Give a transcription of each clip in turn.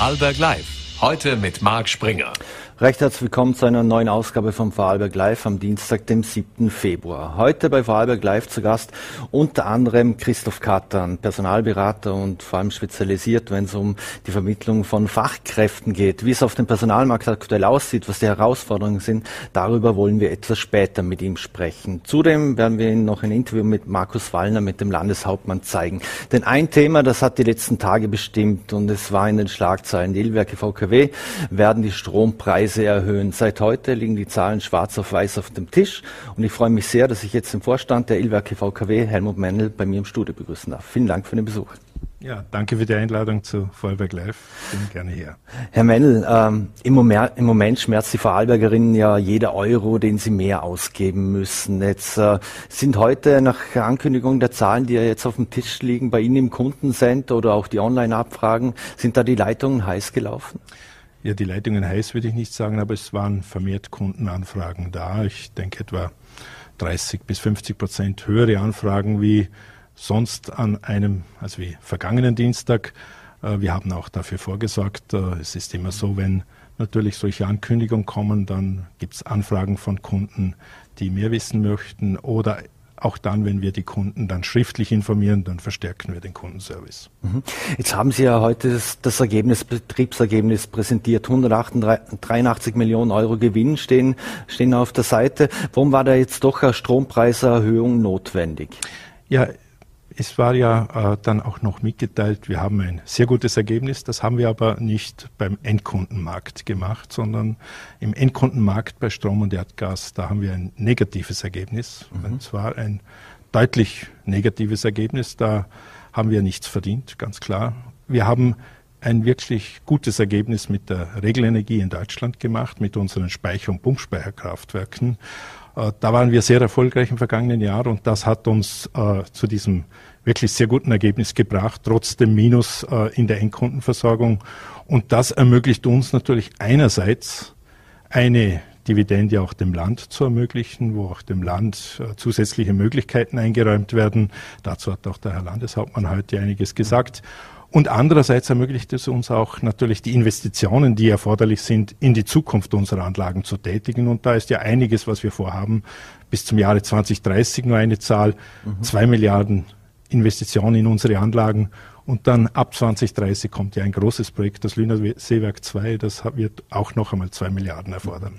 Vorarlberg Live. Heute mit Marc Springer. Recht herzlich willkommen zu einer neuen Ausgabe von Vorarlberg Live am Dienstag, dem 7. Februar. Heute bei Vorarlberg Live zu Gast unter anderem Christoph Kattern, Personalberater und vor allem spezialisiert, wenn es um die Vermittlung von Fachkräften geht. Wie es auf dem Personalmarkt aktuell aussieht, was die Herausforderungen sind, darüber wollen wir etwas später mit ihm sprechen. Zudem werden wir Ihnen noch ein Interview mit Markus Wallner, mit dem Landeshauptmann zeigen. Denn ein Thema, das hat die letzten Tage bestimmt und es war in den Schlagzeilen. Die Ilwerke VKW werden die Strompreise Preise erhöhen. Seit heute liegen die Zahlen schwarz auf weiß auf dem Tisch und ich freue mich sehr, dass ich jetzt den Vorstand der Ilwerke VKW, Helmut Mendel, bei mir im Studio begrüßen darf. Vielen Dank für den Besuch. Ja, danke für die Einladung zu Vorarlberg Live. Bin gerne hier. Herr Mendel, ähm, im, Moment, im, Moment, schmerzt die Vorarlbergerinnen ja jeder Euro, den sie mehr ausgeben müssen. Jetzt äh, sind heute nach Ankündigung der Zahlen, die ja jetzt auf dem Tisch liegen, bei Ihnen im Kundencenter oder auch die Online-Abfragen, sind da die Leitungen heiß gelaufen? Ja, die Leitungen heiß würde ich nicht sagen, aber es waren vermehrt Kundenanfragen da. Ich denke etwa 30 bis 50 Prozent höhere Anfragen wie sonst an einem, also wie vergangenen Dienstag. Äh, wir haben auch dafür vorgesorgt. Äh, es ist immer so, wenn natürlich solche Ankündigungen kommen, dann gibt es Anfragen von Kunden, die mehr wissen möchten oder auch dann, wenn wir die Kunden dann schriftlich informieren, dann verstärken wir den Kundenservice. Mhm. Jetzt haben Sie ja heute das, das Ergebnis, Betriebsergebnis präsentiert. 183 Millionen Euro Gewinn stehen, stehen auf der Seite. Warum war da jetzt doch eine Strompreiserhöhung notwendig? Ja, es war ja äh, dann auch noch mitgeteilt, wir haben ein sehr gutes Ergebnis. Das haben wir aber nicht beim Endkundenmarkt gemacht, sondern im Endkundenmarkt bei Strom und Erdgas, da haben wir ein negatives Ergebnis. Mhm. Und zwar ein deutlich negatives Ergebnis. Da haben wir nichts verdient, ganz klar. Wir haben ein wirklich gutes Ergebnis mit der Regelenergie in Deutschland gemacht, mit unseren Speicher- und Pumpspeicherkraftwerken. Äh, da waren wir sehr erfolgreich im vergangenen Jahr und das hat uns äh, zu diesem wirklich sehr guten Ergebnis gebracht, trotz dem Minus äh, in der Endkundenversorgung. Und das ermöglicht uns natürlich einerseits eine Dividende auch dem Land zu ermöglichen, wo auch dem Land äh, zusätzliche Möglichkeiten eingeräumt werden. Dazu hat auch der Herr Landeshauptmann heute einiges gesagt. Und andererseits ermöglicht es uns auch natürlich die Investitionen, die erforderlich sind, in die Zukunft unserer Anlagen zu tätigen. Und da ist ja einiges, was wir vorhaben. Bis zum Jahre 2030 nur eine Zahl. Mhm. Zwei Milliarden Investitionen in unsere Anlagen. Und dann ab 2030 kommt ja ein großes Projekt, das Lüner Seewerk 2, das wird auch noch einmal zwei Milliarden erfordern.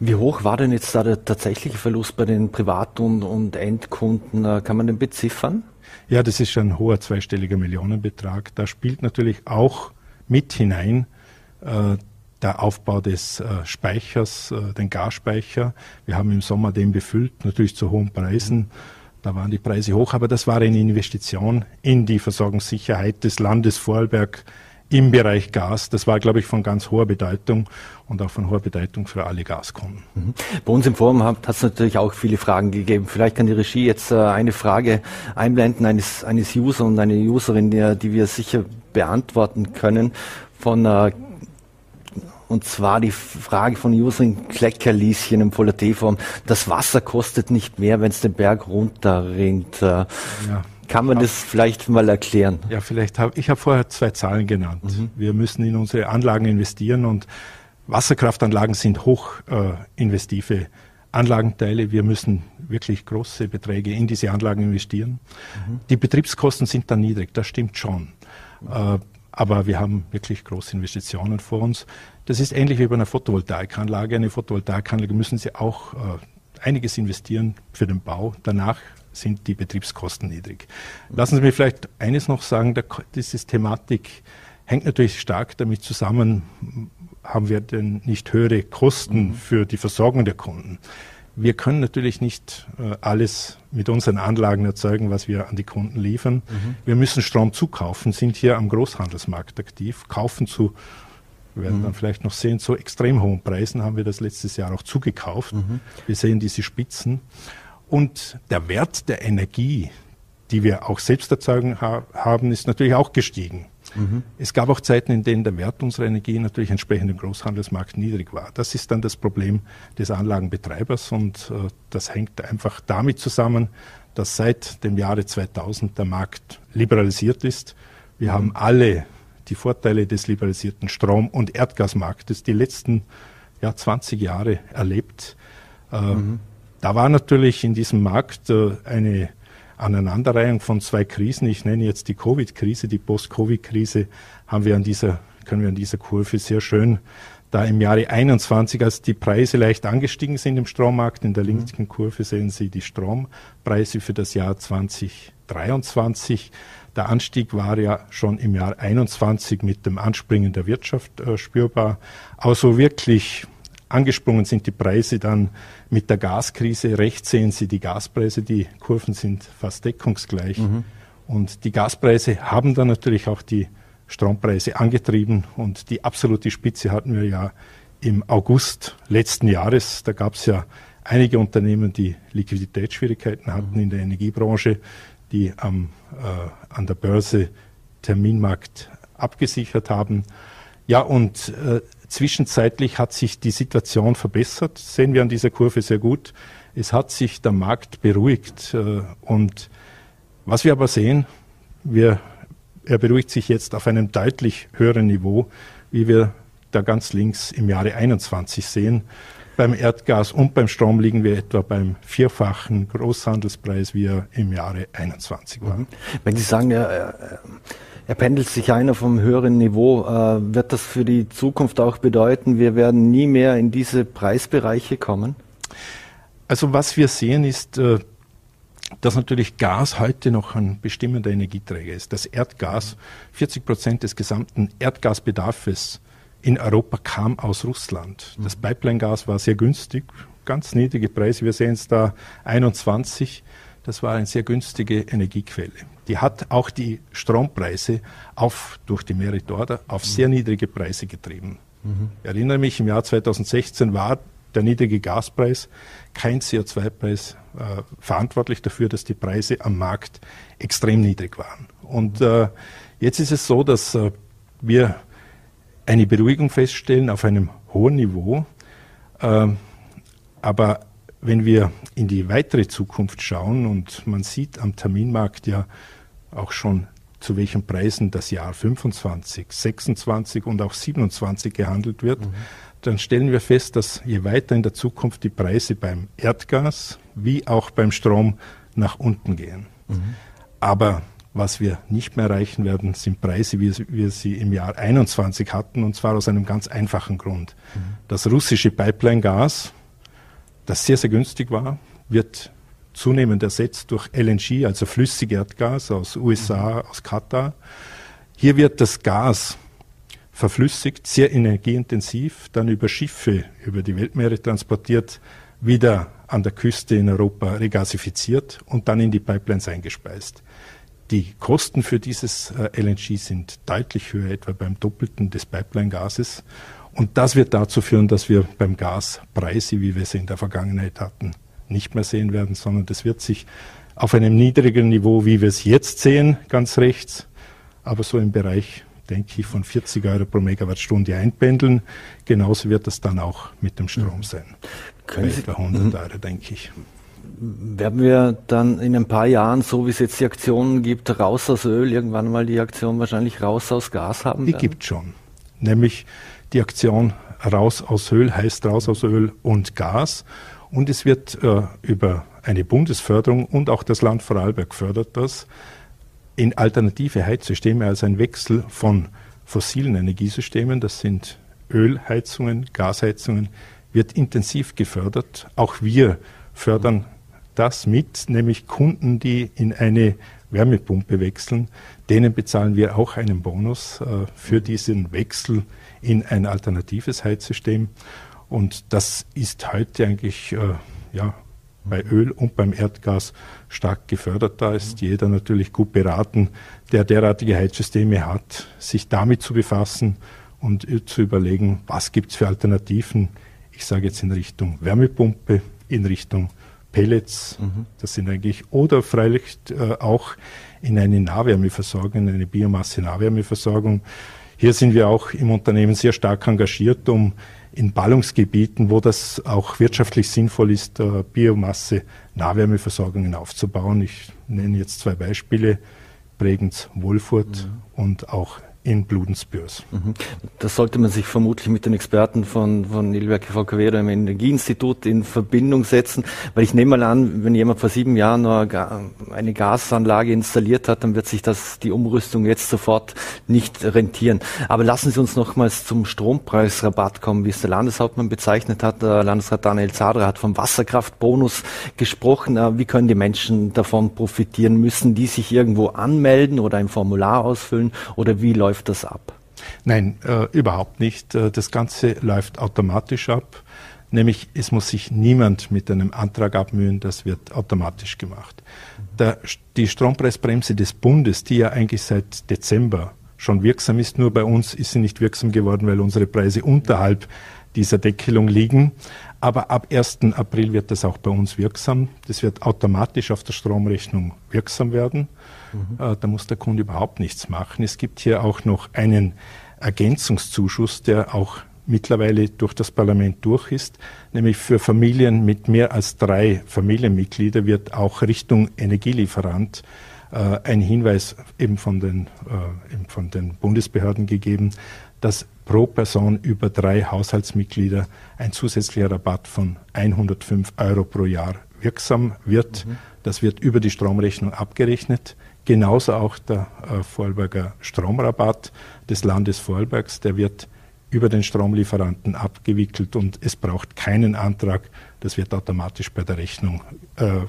Wie hoch war denn jetzt da der tatsächliche Verlust bei den Privat- und, und Endkunden? Äh, kann man den beziffern? Ja, das ist ein hoher zweistelliger Millionenbetrag. Da spielt natürlich auch mit hinein äh, der Aufbau des äh, Speichers, äh, den Gasspeicher. Wir haben im Sommer den befüllt, natürlich zu hohen Preisen. Mhm da waren die Preise hoch, aber das war eine Investition in die Versorgungssicherheit des Landes Vorarlberg im Bereich Gas. Das war, glaube ich, von ganz hoher Bedeutung und auch von hoher Bedeutung für alle Gaskunden. Mhm. Bei uns im Forum hat es natürlich auch viele Fragen gegeben. Vielleicht kann die Regie jetzt äh, eine Frage einblenden eines, eines User und eine Userin, die, die wir sicher beantworten können. Von äh, und zwar die Frage von Userin Kleckerlieschen im voller T-Form. Das Wasser kostet nicht mehr, wenn es den Berg runterrinnt. Äh, ja. Kann man das vielleicht mal erklären? Ja, vielleicht habe ich habe vorher zwei Zahlen genannt. Mhm. Wir müssen in unsere Anlagen investieren und Wasserkraftanlagen sind hoch äh, investive Anlagenteile. Wir müssen wirklich große Beträge in diese Anlagen investieren. Mhm. Die Betriebskosten sind dann niedrig, das stimmt schon. Mhm. Äh, aber wir haben wirklich große Investitionen vor uns. Das ist ähnlich wie bei einer Photovoltaikanlage. Eine Photovoltaikanlage müssen Sie auch äh, einiges investieren für den Bau. Danach sind die Betriebskosten niedrig. Lassen Sie mich vielleicht eines noch sagen, der, diese Thematik hängt natürlich stark damit zusammen, haben wir denn nicht höhere Kosten mhm. für die Versorgung der Kunden. Wir können natürlich nicht äh, alles mit unseren Anlagen erzeugen, was wir an die Kunden liefern. Mhm. Wir müssen Strom zukaufen, sind hier am Großhandelsmarkt aktiv, kaufen zu, wir werden mhm. dann vielleicht noch sehen, zu extrem hohen Preisen haben wir das letztes Jahr auch zugekauft. Mhm. Wir sehen diese Spitzen. Und der Wert der Energie, die wir auch selbst erzeugen ha haben, ist natürlich auch gestiegen. Mhm. Es gab auch Zeiten, in denen der Wert unserer Energie natürlich entsprechend im Großhandelsmarkt niedrig war. Das ist dann das Problem des Anlagenbetreibers und äh, das hängt einfach damit zusammen, dass seit dem Jahre 2000 der Markt liberalisiert ist. Wir mhm. haben alle die Vorteile des liberalisierten Strom- und Erdgasmarktes die letzten ja, 20 Jahre erlebt. Äh, mhm. Da war natürlich in diesem Markt äh, eine Aneinanderreihung von zwei Krisen. Ich nenne jetzt die Covid-Krise, die Post-Covid-Krise, haben wir an dieser, können wir an dieser Kurve sehr schön da im Jahre 21, als die Preise leicht angestiegen sind im Strommarkt, in der mhm. linken Kurve sehen Sie die Strompreise für das Jahr 2023. Der Anstieg war ja schon im Jahr 21 mit dem Anspringen der Wirtschaft äh, spürbar. Aber so wirklich angesprungen sind die Preise dann mit der Gaskrise. Rechts sehen Sie die Gaspreise, die Kurven sind fast deckungsgleich. Mhm. Und die Gaspreise haben dann natürlich auch die Strompreise angetrieben und die absolute Spitze hatten wir ja im August letzten Jahres. Da gab es ja einige Unternehmen, die Liquiditätsschwierigkeiten hatten in der Energiebranche, die am, äh, an der Börse Terminmarkt abgesichert haben. Ja, und äh, zwischenzeitlich hat sich die Situation verbessert, sehen wir an dieser Kurve sehr gut. Es hat sich der Markt beruhigt. Äh, und was wir aber sehen, wir er beruhigt sich jetzt auf einem deutlich höheren Niveau, wie wir da ganz links im Jahre 21 sehen. Beim Erdgas und beim Strom liegen wir etwa beim vierfachen Großhandelspreis, wie er im Jahre 21 war. Mhm. Wenn Sie sagen, er, er pendelt sich ein auf einem höheren Niveau, äh, wird das für die Zukunft auch bedeuten, wir werden nie mehr in diese Preisbereiche kommen? Also was wir sehen ist, äh, dass natürlich Gas heute noch ein bestimmender Energieträger ist. Das Erdgas, 40 Prozent des gesamten Erdgasbedarfs in Europa kam aus Russland. Das mhm. Pipeline-Gas war sehr günstig, ganz niedrige Preise. Wir sehen es da 21. Das war eine sehr günstige Energiequelle. Die hat auch die Strompreise auf, durch die dort auf sehr mhm. niedrige Preise getrieben. Mhm. Ich erinnere mich, im Jahr 2016 war der niedrige Gaspreis kein CO2-Preis äh, verantwortlich dafür, dass die Preise am Markt extrem niedrig waren. Und äh, jetzt ist es so, dass äh, wir eine Beruhigung feststellen auf einem hohen Niveau. Äh, aber wenn wir in die weitere Zukunft schauen und man sieht am Terminmarkt ja auch schon zu welchen Preisen das Jahr 25, 26 und auch 27 gehandelt wird, mhm dann stellen wir fest, dass je weiter in der Zukunft die Preise beim Erdgas wie auch beim Strom nach unten gehen. Mhm. Aber was wir nicht mehr erreichen werden, sind Preise, wie wir sie im Jahr 21 hatten, und zwar aus einem ganz einfachen Grund. Mhm. Das russische Pipeline-Gas, das sehr, sehr günstig war, wird zunehmend ersetzt durch LNG, also Flüssigerdgas aus USA, mhm. aus Katar. Hier wird das Gas verflüssigt, sehr energieintensiv, dann über Schiffe über die Weltmeere transportiert, wieder an der Küste in Europa regasifiziert und dann in die Pipelines eingespeist. Die Kosten für dieses äh, LNG sind deutlich höher, etwa beim Doppelten des Pipeline-Gases. Und das wird dazu führen, dass wir beim Gas Preise, wie wir sie in der Vergangenheit hatten, nicht mehr sehen werden, sondern das wird sich auf einem niedrigeren Niveau, wie wir es jetzt sehen, ganz rechts, aber so im Bereich denke ich, von 40 Euro pro Megawattstunde einpendeln. Genauso wird das dann auch mit dem Strom mhm. sein. Können Bei etwa 100 mhm. Euro, denke ich. Werden wir dann in ein paar Jahren, so wie es jetzt die Aktionen gibt, raus aus Öl, irgendwann mal die Aktion wahrscheinlich raus aus Gas haben? Die gibt schon. Nämlich die Aktion raus aus Öl heißt raus aus Öl und Gas. Und es wird äh, über eine Bundesförderung und auch das Land Vorarlberg fördert das, in alternative Heizsysteme, also ein Wechsel von fossilen Energiesystemen, das sind Ölheizungen, Gasheizungen, wird intensiv gefördert. Auch wir fördern das mit, nämlich Kunden, die in eine Wärmepumpe wechseln, denen bezahlen wir auch einen Bonus äh, für diesen Wechsel in ein alternatives Heizsystem. Und das ist heute eigentlich äh, ja, bei Öl und beim Erdgas stark gefördert. Da ist jeder natürlich gut beraten, der derartige Heizsysteme hat, sich damit zu befassen und zu überlegen, was gibt es für Alternativen. Ich sage jetzt in Richtung Wärmepumpe, in Richtung Pellets, mhm. das sind eigentlich, oder freilich äh, auch in eine Nahwärmeversorgung, in eine Biomasse-Nahwärmeversorgung. Hier sind wir auch im Unternehmen sehr stark engagiert, um in Ballungsgebieten, wo das auch wirtschaftlich sinnvoll ist, Biomasse Nahwärmeversorgungen aufzubauen. Ich nenne jetzt zwei Beispiele, Bregenz, Wolfurt mhm. und auch in Bludensbürs. Mhm. Das sollte man sich vermutlich mit den Experten von, von Nilwerke VKW oder im Energieinstitut in Verbindung setzen, weil ich nehme mal an, wenn jemand vor sieben Jahren nur eine Gasanlage installiert hat, dann wird sich das, die Umrüstung jetzt sofort nicht rentieren. Aber lassen Sie uns nochmals zum Strompreisrabatt kommen, wie es der Landeshauptmann bezeichnet hat. Der Landesrat Daniel Zadra hat vom Wasserkraftbonus gesprochen. Äh, wie können die Menschen davon profitieren? Müssen die sich irgendwo anmelden oder ein Formular ausfüllen oder wie läuft läuft das ab? Nein, äh, überhaupt nicht. Äh, das Ganze läuft automatisch ab. Nämlich, es muss sich niemand mit einem Antrag abmühen, das wird automatisch gemacht. Der, die Strompreisbremse des Bundes, die ja eigentlich seit Dezember schon wirksam ist, nur bei uns ist sie nicht wirksam geworden, weil unsere Preise unterhalb dieser Deckelung liegen. Aber ab 1. April wird das auch bei uns wirksam. Das wird automatisch auf der Stromrechnung wirksam werden. Mhm. Äh, da muss der Kunde überhaupt nichts machen. Es gibt hier auch noch einen Ergänzungszuschuss, der auch mittlerweile durch das Parlament durch ist, nämlich für Familien mit mehr als drei Familienmitgliedern wird auch Richtung Energielieferant äh, ein Hinweis eben von den, äh, eben von den Bundesbehörden gegeben, dass pro Person über drei Haushaltsmitglieder ein zusätzlicher Rabatt von 105 Euro pro Jahr wirksam wird. Mhm. Das wird über die Stromrechnung abgerechnet. Genauso auch der äh, Vorarlberger Stromrabatt des Landes Vorarlbergs, der wird über den Stromlieferanten abgewickelt und es braucht keinen Antrag. Das wird automatisch bei der Rechnung äh,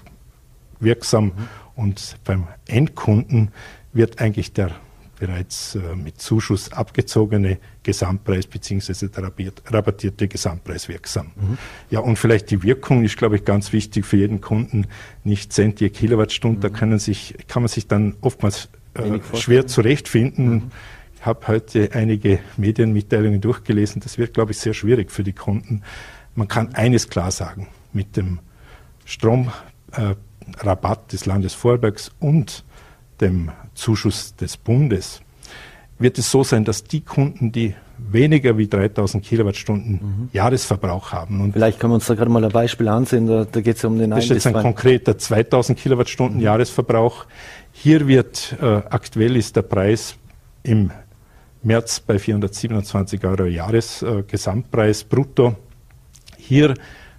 wirksam. Mhm. Und beim Endkunden wird eigentlich der bereits äh, mit Zuschuss abgezogene Gesamtpreis bzw. der rabattierte Gesamtpreis wirksam. Mhm. Ja, und vielleicht die Wirkung ist, glaube ich, ganz wichtig für jeden Kunden. Nicht Cent je Kilowattstunde, mhm. da können sich, kann man sich dann oftmals äh, schwer zurechtfinden. Mhm. Ich habe heute einige Medienmitteilungen durchgelesen. Das wird, glaube ich, sehr schwierig für die Kunden. Man kann eines klar sagen. Mit dem Stromrabatt äh, des Landes Vorarlbergs und dem Zuschuss des Bundes, wird es so sein, dass die Kunden, die weniger wie 3000 Kilowattstunden mhm. Jahresverbrauch haben. Und Vielleicht können wir uns da gerade mal ein Beispiel ansehen, da, da geht es um den Das ist jetzt ein konkreter 2000 Kilowattstunden mhm. Jahresverbrauch. Hier wird, äh, aktuell ist der Preis im März bei 427 Euro Jahresgesamtpreis äh, brutto. Hier,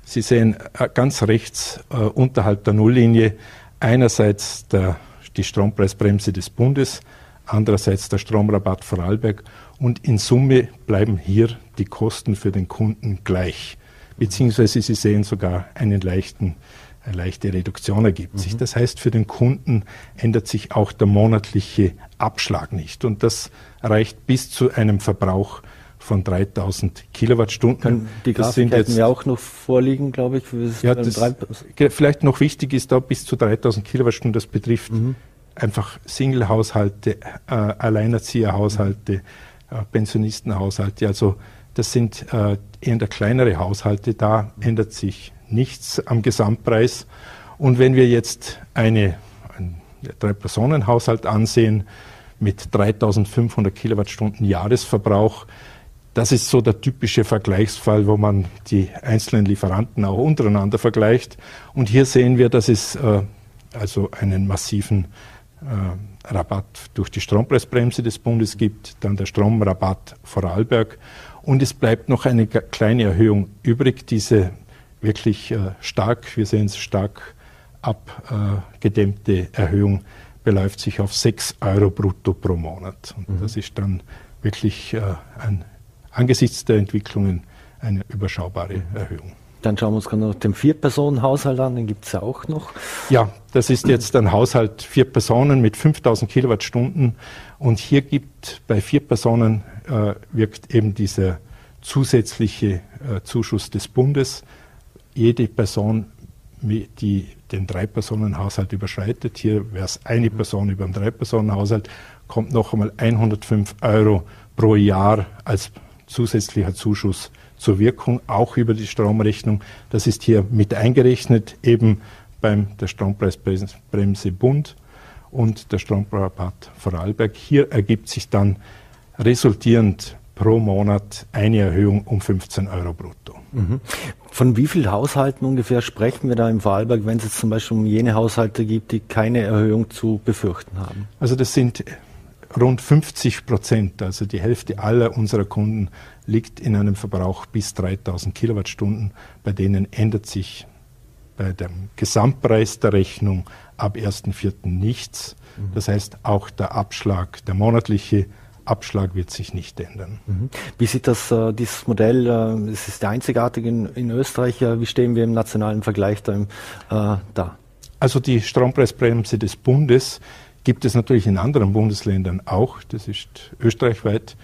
Sie sehen äh, ganz rechts äh, unterhalb der Nulllinie einerseits der die Strompreisbremse des Bundes, andererseits der Stromrabatt Vorarlberg und in Summe bleiben hier die Kosten für den Kunden gleich. Beziehungsweise Sie sehen sogar einen leichten, eine leichte Reduktion ergibt mhm. sich. Das heißt, für den Kunden ändert sich auch der monatliche Abschlag nicht. Und das reicht bis zu einem Verbrauch von 3000 Kilowattstunden. Die das sind jetzt ja auch noch vorliegen, glaube ich. Ja, das, vielleicht noch wichtig ist da bis zu 3000 Kilowattstunden. Das betrifft mhm. einfach Single-Haushalte, äh, Alleinerzieherhaushalte, äh, Pensionistenhaushalte. Also das sind äh, eher der kleinere Haushalte. Da ändert sich nichts am Gesamtpreis. Und wenn wir jetzt eine, einen Drei-Personen-Haushalt ansehen mit 3500 Kilowattstunden Jahresverbrauch, das ist so der typische Vergleichsfall, wo man die einzelnen Lieferanten auch untereinander vergleicht. Und hier sehen wir, dass es äh, also einen massiven äh, Rabatt durch die Strompreisbremse des Bundes gibt, dann der Stromrabatt Vorarlberg. Und es bleibt noch eine kleine Erhöhung übrig, diese wirklich äh, stark, wir sehen es stark abgedämmte Erhöhung beläuft sich auf 6 Euro brutto pro Monat. Und mhm. das ist dann wirklich äh, ein angesichts der Entwicklungen eine überschaubare Erhöhung. Dann schauen wir uns noch den Vier-Personen-Haushalt an, den gibt es ja auch noch. Ja, das ist jetzt ein Haushalt vier Personen mit 5000 Kilowattstunden. Und hier gibt bei vier Personen äh, wirkt eben dieser zusätzliche äh, Zuschuss des Bundes. Jede Person, die den Drei-Personen-Haushalt überschreitet, hier wäre es eine Person über dem Drei-Personen-Haushalt, kommt noch einmal 105 Euro pro Jahr als zusätzlicher Zuschuss zur Wirkung, auch über die Stromrechnung. Das ist hier mit eingerechnet, eben beim der Strompreisbremse Bund und der Stromrabatt Vorarlberg. Hier ergibt sich dann resultierend pro Monat eine Erhöhung um 15 Euro brutto. Mhm. Von wie vielen Haushalten ungefähr sprechen wir da im Vorarlberg, wenn es jetzt zum Beispiel um jene Haushalte gibt, die keine Erhöhung zu befürchten haben? Also das sind rund 50 Prozent, also die Hälfte aller unserer Kunden, liegt in einem Verbrauch bis 3000 Kilowattstunden. Bei denen ändert sich bei dem Gesamtpreis der Rechnung ab 1.4. nichts. Mhm. Das heißt, auch der Abschlag, der monatliche Abschlag wird sich nicht ändern. Mhm. Wie sieht das, äh, dieses Modell, äh, es ist einzigartig in, in Österreich, äh, wie stehen wir im nationalen Vergleich da, äh, da? Also die Strompreisbremse des Bundes gibt es natürlich in anderen Bundesländern auch, das ist österreichweit.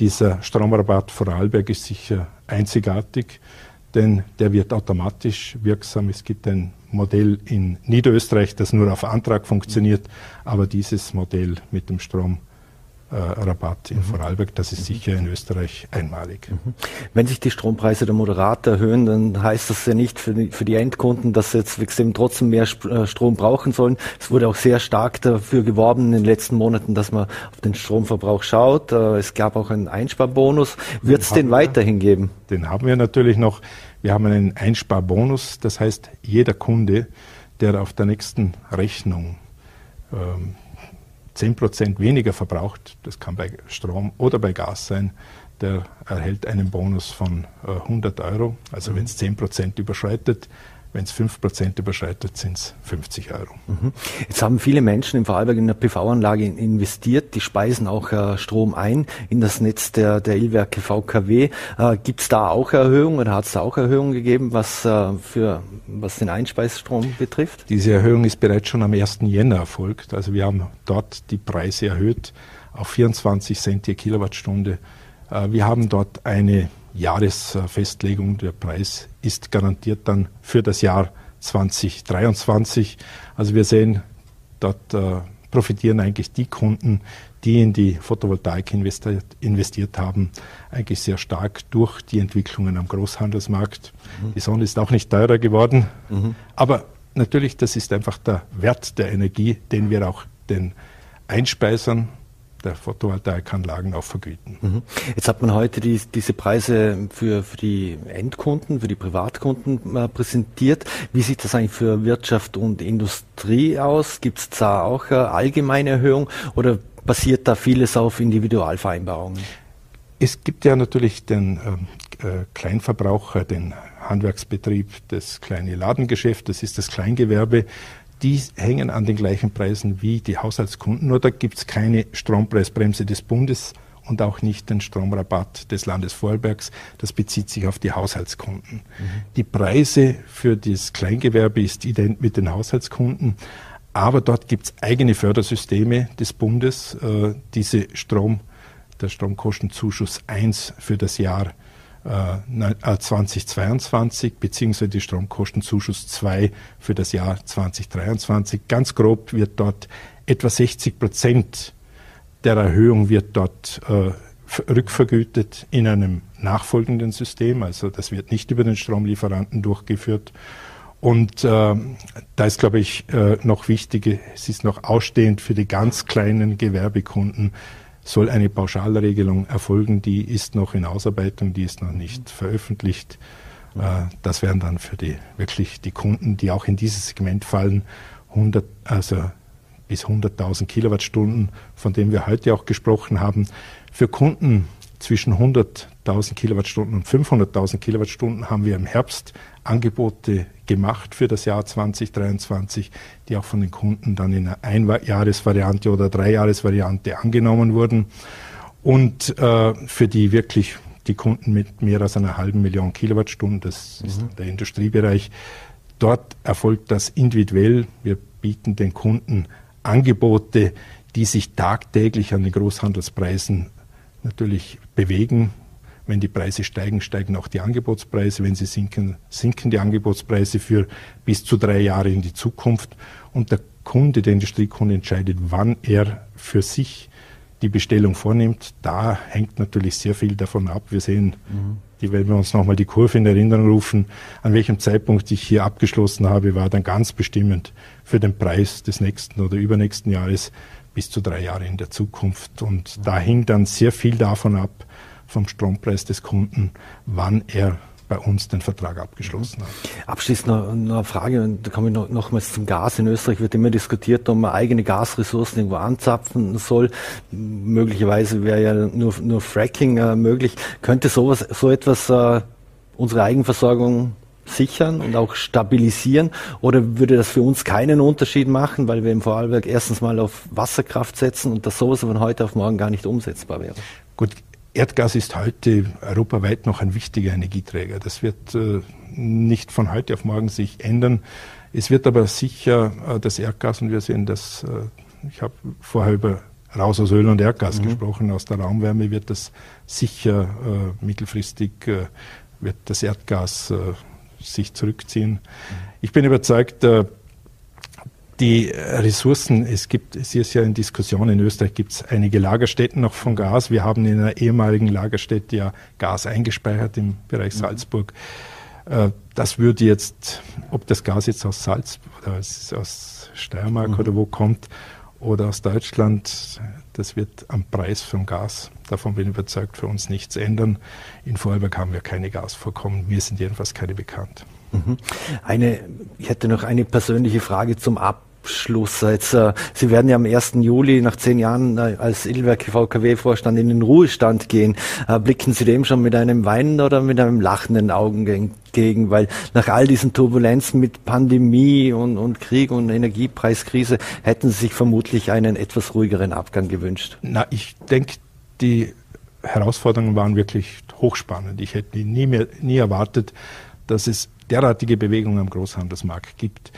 Dieser Stromrabatt Vorarlberg ist sicher einzigartig, denn der wird automatisch wirksam. Es gibt ein Modell in Niederösterreich, das nur auf Antrag funktioniert, aber dieses Modell mit dem Strom äh, Rabatt in mhm. Vorarlberg. Das ist mhm. sicher in Österreich einmalig. Mhm. Wenn sich die Strompreise der Moderat erhöhen, dann heißt das ja nicht für die, für die Endkunden, dass sie jetzt extrem trotzdem mehr äh, Strom brauchen sollen. Es wurde auch sehr stark dafür geworben in den letzten Monaten, dass man auf den Stromverbrauch schaut. Äh, es gab auch einen Einsparbonus. Wird es den, den weiterhin geben? Den haben wir natürlich noch. Wir haben einen Einsparbonus. Das heißt, jeder Kunde, der auf der nächsten Rechnung ähm, 10 Prozent weniger verbraucht, das kann bei Strom oder bei Gas sein, der erhält einen Bonus von 100 äh, Euro. Also wenn es 10 Prozent überschreitet, wenn es 5% überschreitet, sind es 50 Euro. Mhm. Jetzt haben viele Menschen im Vorarlberg in eine PV-Anlage investiert. Die speisen auch äh, Strom ein in das Netz der, der E-Werke VKW. Äh, Gibt es da auch Erhöhungen oder hat es da auch Erhöhungen gegeben, was, äh, für, was den Einspeisstrom betrifft? Diese Erhöhung ist bereits schon am 1. Jänner erfolgt. Also wir haben dort die Preise erhöht auf 24 Cent je Kilowattstunde. Äh, wir haben dort eine Jahresfestlegung. Der Preis ist garantiert dann für das Jahr 2023. Also wir sehen, dort äh, profitieren eigentlich die Kunden, die in die Photovoltaik investiert, investiert haben, eigentlich sehr stark durch die Entwicklungen am Großhandelsmarkt. Mhm. Die Sonne ist auch nicht teurer geworden, mhm. aber natürlich, das ist einfach der Wert der Energie, den wir auch den Einspeisern der Photovoltaikanlagen auch vergüten. Mhm. Jetzt hat man heute die, diese Preise für, für die Endkunden, für die Privatkunden äh, präsentiert. Wie sieht das eigentlich für Wirtschaft und Industrie aus? Gibt es da auch äh, allgemeine Erhöhung oder basiert da vieles auf Individualvereinbarungen? Es gibt ja natürlich den äh, äh Kleinverbraucher, den Handwerksbetrieb, das kleine Ladengeschäft, das ist das Kleingewerbe die hängen an den gleichen Preisen wie die Haushaltskunden. Nur da gibt es keine Strompreisbremse des Bundes und auch nicht den Stromrabatt des Landes Vorarlbergs. Das bezieht sich auf die Haushaltskunden. Mhm. Die Preise für das Kleingewerbe ist ident mit den Haushaltskunden, aber dort gibt es eigene Fördersysteme des Bundes. Äh, diese Strom, der Stromkostenzuschuss 1 für das Jahr 2022 äh, beziehungsweise die Stromkostenzuschuss 2 für das Jahr 2023. Ganz grob wird dort etwa 60 Prozent der Erhöhung wird dort äh, rückvergütet in einem nachfolgenden System. Also das wird nicht über den Stromlieferanten durchgeführt. Und äh, da ist, glaube ich, äh, noch wichtig, es ist noch ausstehend für die ganz kleinen Gewerbekunden soll eine Pauschalregelung erfolgen. Die ist noch in Ausarbeitung, die ist noch nicht veröffentlicht. Äh, das wären dann für die wirklich die Kunden, die auch in dieses Segment fallen, 100, also bis 100.000 Kilowattstunden, von dem wir heute auch gesprochen haben. Für Kunden zwischen 100.000 Kilowattstunden und 500.000 Kilowattstunden haben wir im Herbst Angebote gemacht für das Jahr 2023, die auch von den Kunden dann in einer Einjahresvariante oder Dreijahresvariante angenommen wurden. Und äh, für die wirklich die Kunden mit mehr als einer halben Million Kilowattstunden, das mhm. ist der Industriebereich, dort erfolgt das individuell. Wir bieten den Kunden Angebote, die sich tagtäglich an den Großhandelspreisen natürlich bewegen. Wenn die Preise steigen, steigen auch die Angebotspreise. Wenn sie sinken, sinken die Angebotspreise für bis zu drei Jahre in die Zukunft. Und der Kunde, der Industriekunde entscheidet, wann er für sich die Bestellung vornimmt. Da hängt natürlich sehr viel davon ab. Wir sehen, mhm. die, wenn wir uns nochmal die Kurve in Erinnerung rufen, an welchem Zeitpunkt ich hier abgeschlossen habe, war dann ganz bestimmend für den Preis des nächsten oder übernächsten Jahres bis zu drei Jahre in der Zukunft. Und da hing dann sehr viel davon ab, vom Strompreis des Kunden, wann er bei uns den Vertrag abgeschlossen haben. Abschließend noch, noch eine Frage, da komme ich noch, nochmals zum Gas. In Österreich wird immer diskutiert, ob man eigene Gasressourcen irgendwo anzapfen soll. Möglicherweise wäre ja nur, nur Fracking äh, möglich. Könnte sowas, so etwas äh, unsere Eigenversorgung sichern und auch stabilisieren? Oder würde das für uns keinen Unterschied machen, weil wir im Vorarlberg erstens mal auf Wasserkraft setzen und das sowas von heute auf morgen gar nicht umsetzbar wäre? Gut, Erdgas ist heute europaweit noch ein wichtiger Energieträger. Das wird äh, nicht von heute auf morgen sich ändern. Es wird aber sicher äh, das Erdgas, und wir sehen das, äh, ich habe vorher über raus aus Öl und Erdgas mhm. gesprochen, aus der Raumwärme wird das sicher mittelfristig, wird das Erdgas sich zurückziehen. Ich bin überzeugt, die Ressourcen, es gibt, es ist ja in Diskussion, in Österreich gibt es einige Lagerstätten noch von Gas. Wir haben in einer ehemaligen Lagerstätte ja Gas eingespeichert im Bereich mhm. Salzburg. Äh, das würde jetzt, ob das Gas jetzt aus Salz oder aus Steiermark mhm. oder wo kommt oder aus Deutschland, das wird am Preis vom Gas, davon bin ich überzeugt, für uns nichts ändern. In Vorarlberg haben wir keine Gasvorkommen, mir sind jedenfalls keine bekannt. Mhm. Eine, ich hätte noch eine persönliche Frage zum Ab Abschluss. Jetzt, äh, Sie werden ja am 1. Juli nach zehn Jahren äh, als Illwerke VKW-Vorstand in den Ruhestand gehen. Äh, blicken Sie dem schon mit einem weinenden oder mit einem lachenden Augen entgegen? Weil nach all diesen Turbulenzen mit Pandemie und, und Krieg und Energiepreiskrise hätten Sie sich vermutlich einen etwas ruhigeren Abgang gewünscht. Na, ich denke, die Herausforderungen waren wirklich hochspannend. Ich hätte nie, mehr, nie erwartet, dass es derartige Bewegungen am Großhandelsmarkt gibt.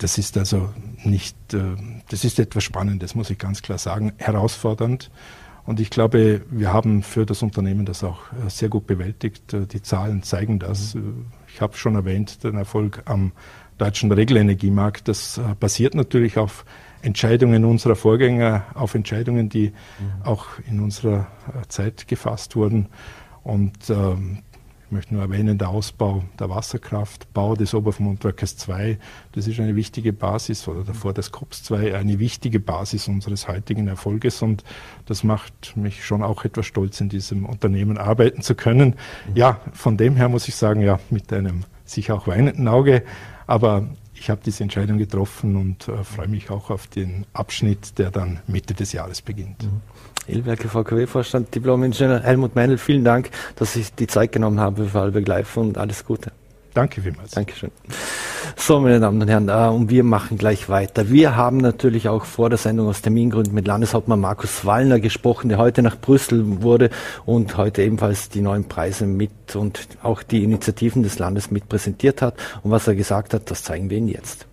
Das ist also nicht, äh, das ist etwas Spannendes, muss ich ganz klar sagen, herausfordernd. Und ich glaube, wir haben für das Unternehmen das auch äh, sehr gut bewältigt. Äh, die Zahlen zeigen das. Ich habe schon erwähnt, den Erfolg am deutschen Regelenergiemarkt. Das basiert natürlich auf Entscheidungen unserer Vorgänger, auf Entscheidungen, die mhm. auch in unserer Zeit gefasst wurden. Und ähm, ich möchte nur erwähnen, der Ausbau der Wasserkraft, Bau des Obervermundwerkes 2, das ist eine wichtige Basis, oder davor das KOPS 2, eine wichtige Basis unseres heutigen Erfolges und das macht mich schon auch etwas stolz, in diesem Unternehmen arbeiten zu können. Ja, von dem her muss ich sagen, ja, mit einem sicher auch weinenden Auge, aber ich habe diese Entscheidung getroffen und äh, freue mich auch auf den Abschnitt, der dann Mitte des Jahres beginnt. Mhm. Elwerke VKW-Vorstand, Diplom-Ingenieur Helmut Meinl, vielen Dank, dass Sie sich die Zeit genommen haben für Vorarlberg Live und alles Gute. Danke vielmals. Dankeschön. So, meine Damen und Herren, äh, und wir machen gleich weiter. Wir haben natürlich auch vor der Sendung aus Termingründen mit Landeshauptmann Markus Wallner gesprochen, der heute nach Brüssel wurde und heute ebenfalls die neuen Preise mit und auch die Initiativen des Landes mit präsentiert hat. Und was er gesagt hat, das zeigen wir Ihnen jetzt.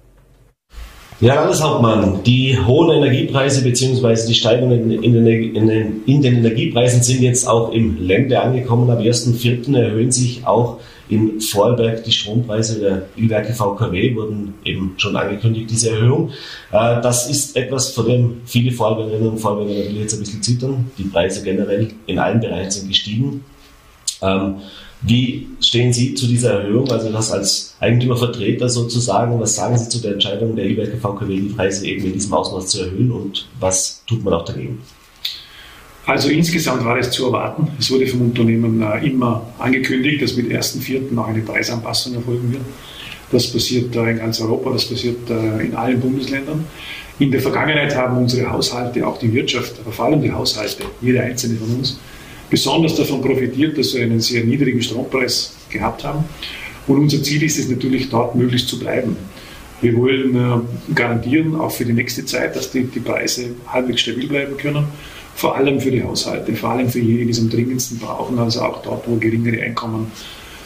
Ja, Landeshauptmann, die hohen Energiepreise bzw. die Steigungen in den, in, in den Energiepreisen sind jetzt auch im Ländle angekommen. Ab 1.4. erhöhen sich auch in Vorarlberg die Strompreise der Ölwerke VKW wurden eben schon angekündigt, diese Erhöhung. Äh, das ist etwas, vor dem viele Vorarlbergerinnen und Vorarlberger natürlich jetzt ein bisschen zittern. Die Preise generell in allen Bereichen sind gestiegen. Wie stehen Sie zu dieser Erhöhung? Also das als Eigentümervertreter sozusagen, was sagen Sie zu der Entscheidung der E-Werke VKW, die Preise eben in diesem Ausmaß zu erhöhen und was tut man auch dagegen? Also insgesamt war es zu erwarten. Es wurde vom Unternehmen äh, immer angekündigt, dass mit 1.4. noch eine Preisanpassung erfolgen wird. Das passiert äh, in ganz Europa, das passiert äh, in allen Bundesländern. In der Vergangenheit haben unsere Haushalte, auch die Wirtschaft, aber vor allem die Haushalte, jeder einzelne von uns, besonders davon profitiert, dass wir einen sehr niedrigen Strompreis gehabt haben. Und unser Ziel ist es natürlich, dort möglichst zu bleiben. Wir wollen äh, garantieren, auch für die nächste Zeit, dass die, die Preise halbwegs stabil bleiben können. Vor allem für die Haushalte, vor allem für jene, die es am dringendsten brauchen, also auch dort, wo geringere Einkommen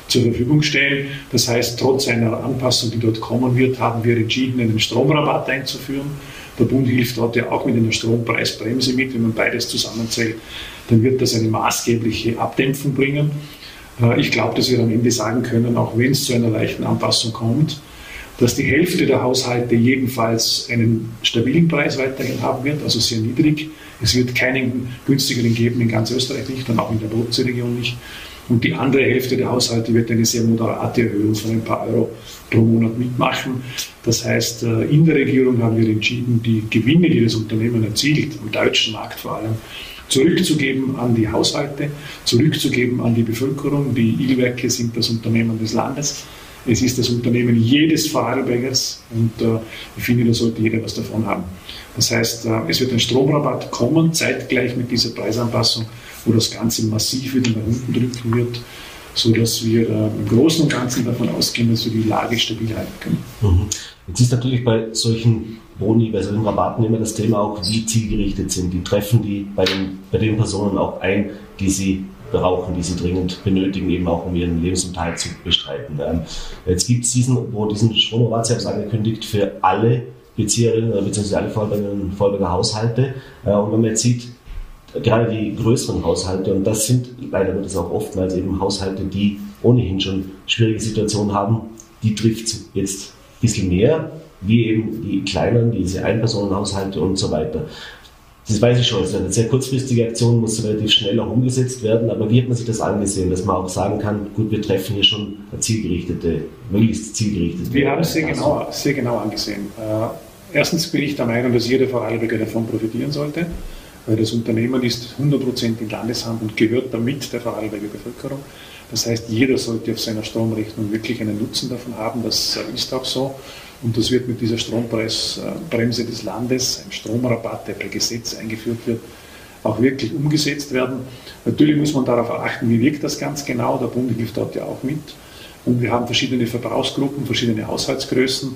zur Verfügung stehen. Das heißt, trotz einer Anpassung, die dort kommen wird, haben wir entschieden, einen Stromrabatt einzuführen. Der Bund hilft dort ja auch mit einer Strompreisbremse mit. Wenn man beides zusammenzählt, dann wird das eine maßgebliche Abdämpfung bringen. Äh, ich glaube, dass wir am Ende sagen können, auch wenn es zu einer leichten Anpassung kommt, dass die Hälfte der Haushalte jedenfalls einen stabilen Preis weiterhin haben wird, also sehr niedrig. Es wird keinen günstigeren geben in ganz Österreich nicht und auch in der Bodenseeregion nicht. Und die andere Hälfte der Haushalte wird eine sehr moderate Erhöhung von ein paar Euro pro Monat mitmachen. Das heißt, äh, in der Regierung haben wir entschieden, die Gewinne, die das Unternehmen erzielt, am deutschen Markt vor allem, zurückzugeben an die Haushalte, zurückzugeben an die Bevölkerung. Die Ilwerke sind das Unternehmen des Landes. Es ist das Unternehmen jedes Vorarlbergers und äh, ich finde, da sollte jeder was davon haben. Das heißt, äh, es wird ein Stromrabatt kommen, zeitgleich mit dieser Preisanpassung, wo das Ganze massiv wieder nach unten drücken wird, sodass wir äh, im Großen und Ganzen davon ausgehen, dass wir die Lage stabil halten können. Mhm. Jetzt ist natürlich bei solchen Boni, bei solchen Rabatten immer das Thema auch, wie zielgerichtet sind. Die treffen die bei den, bei den Personen auch ein, die sie brauchen, die sie dringend benötigen, eben auch um ihren Lebensunterhalt zu bestreiten. Ähm, jetzt gibt es diesen, wo diesen Stromrabatt, Sie haben es angekündigt, für alle Bezieherinnen bzw. alle Vorarlberger Haushalte. Äh, und wenn man jetzt sieht, gerade die größeren Haushalte, und das sind leider wird es auch oftmals eben Haushalte, die ohnehin schon schwierige Situationen haben, die trifft jetzt ein bisschen mehr, wie eben die kleineren, diese Einpersonenhaushalte und so weiter. Das weiß ich schon, es ist eine sehr kurzfristige Aktion, muss relativ schnell auch umgesetzt werden, aber wie hat man sich das angesehen, dass man auch sagen kann, gut, wir treffen hier schon eine zielgerichtete, möglichst zielgerichtete. Wir haben es sehr genau, sehr genau angesehen. Äh, erstens bin ich der Meinung, dass jeder Vorarlberger davon profitieren sollte, weil das Unternehmen ist 100% in Landeshand und gehört damit der Vorarlberger Bevölkerung. Das heißt, jeder sollte auf seiner Stromrechnung wirklich einen Nutzen davon haben, das ist auch so. Und das wird mit dieser Strompreisbremse des Landes, ein Stromrabatt, der per Gesetz eingeführt wird, auch wirklich umgesetzt werden. Natürlich muss man darauf achten, wie wirkt das ganz genau. Der Bund hilft dort ja auch mit. Und wir haben verschiedene Verbrauchsgruppen, verschiedene Haushaltsgrößen.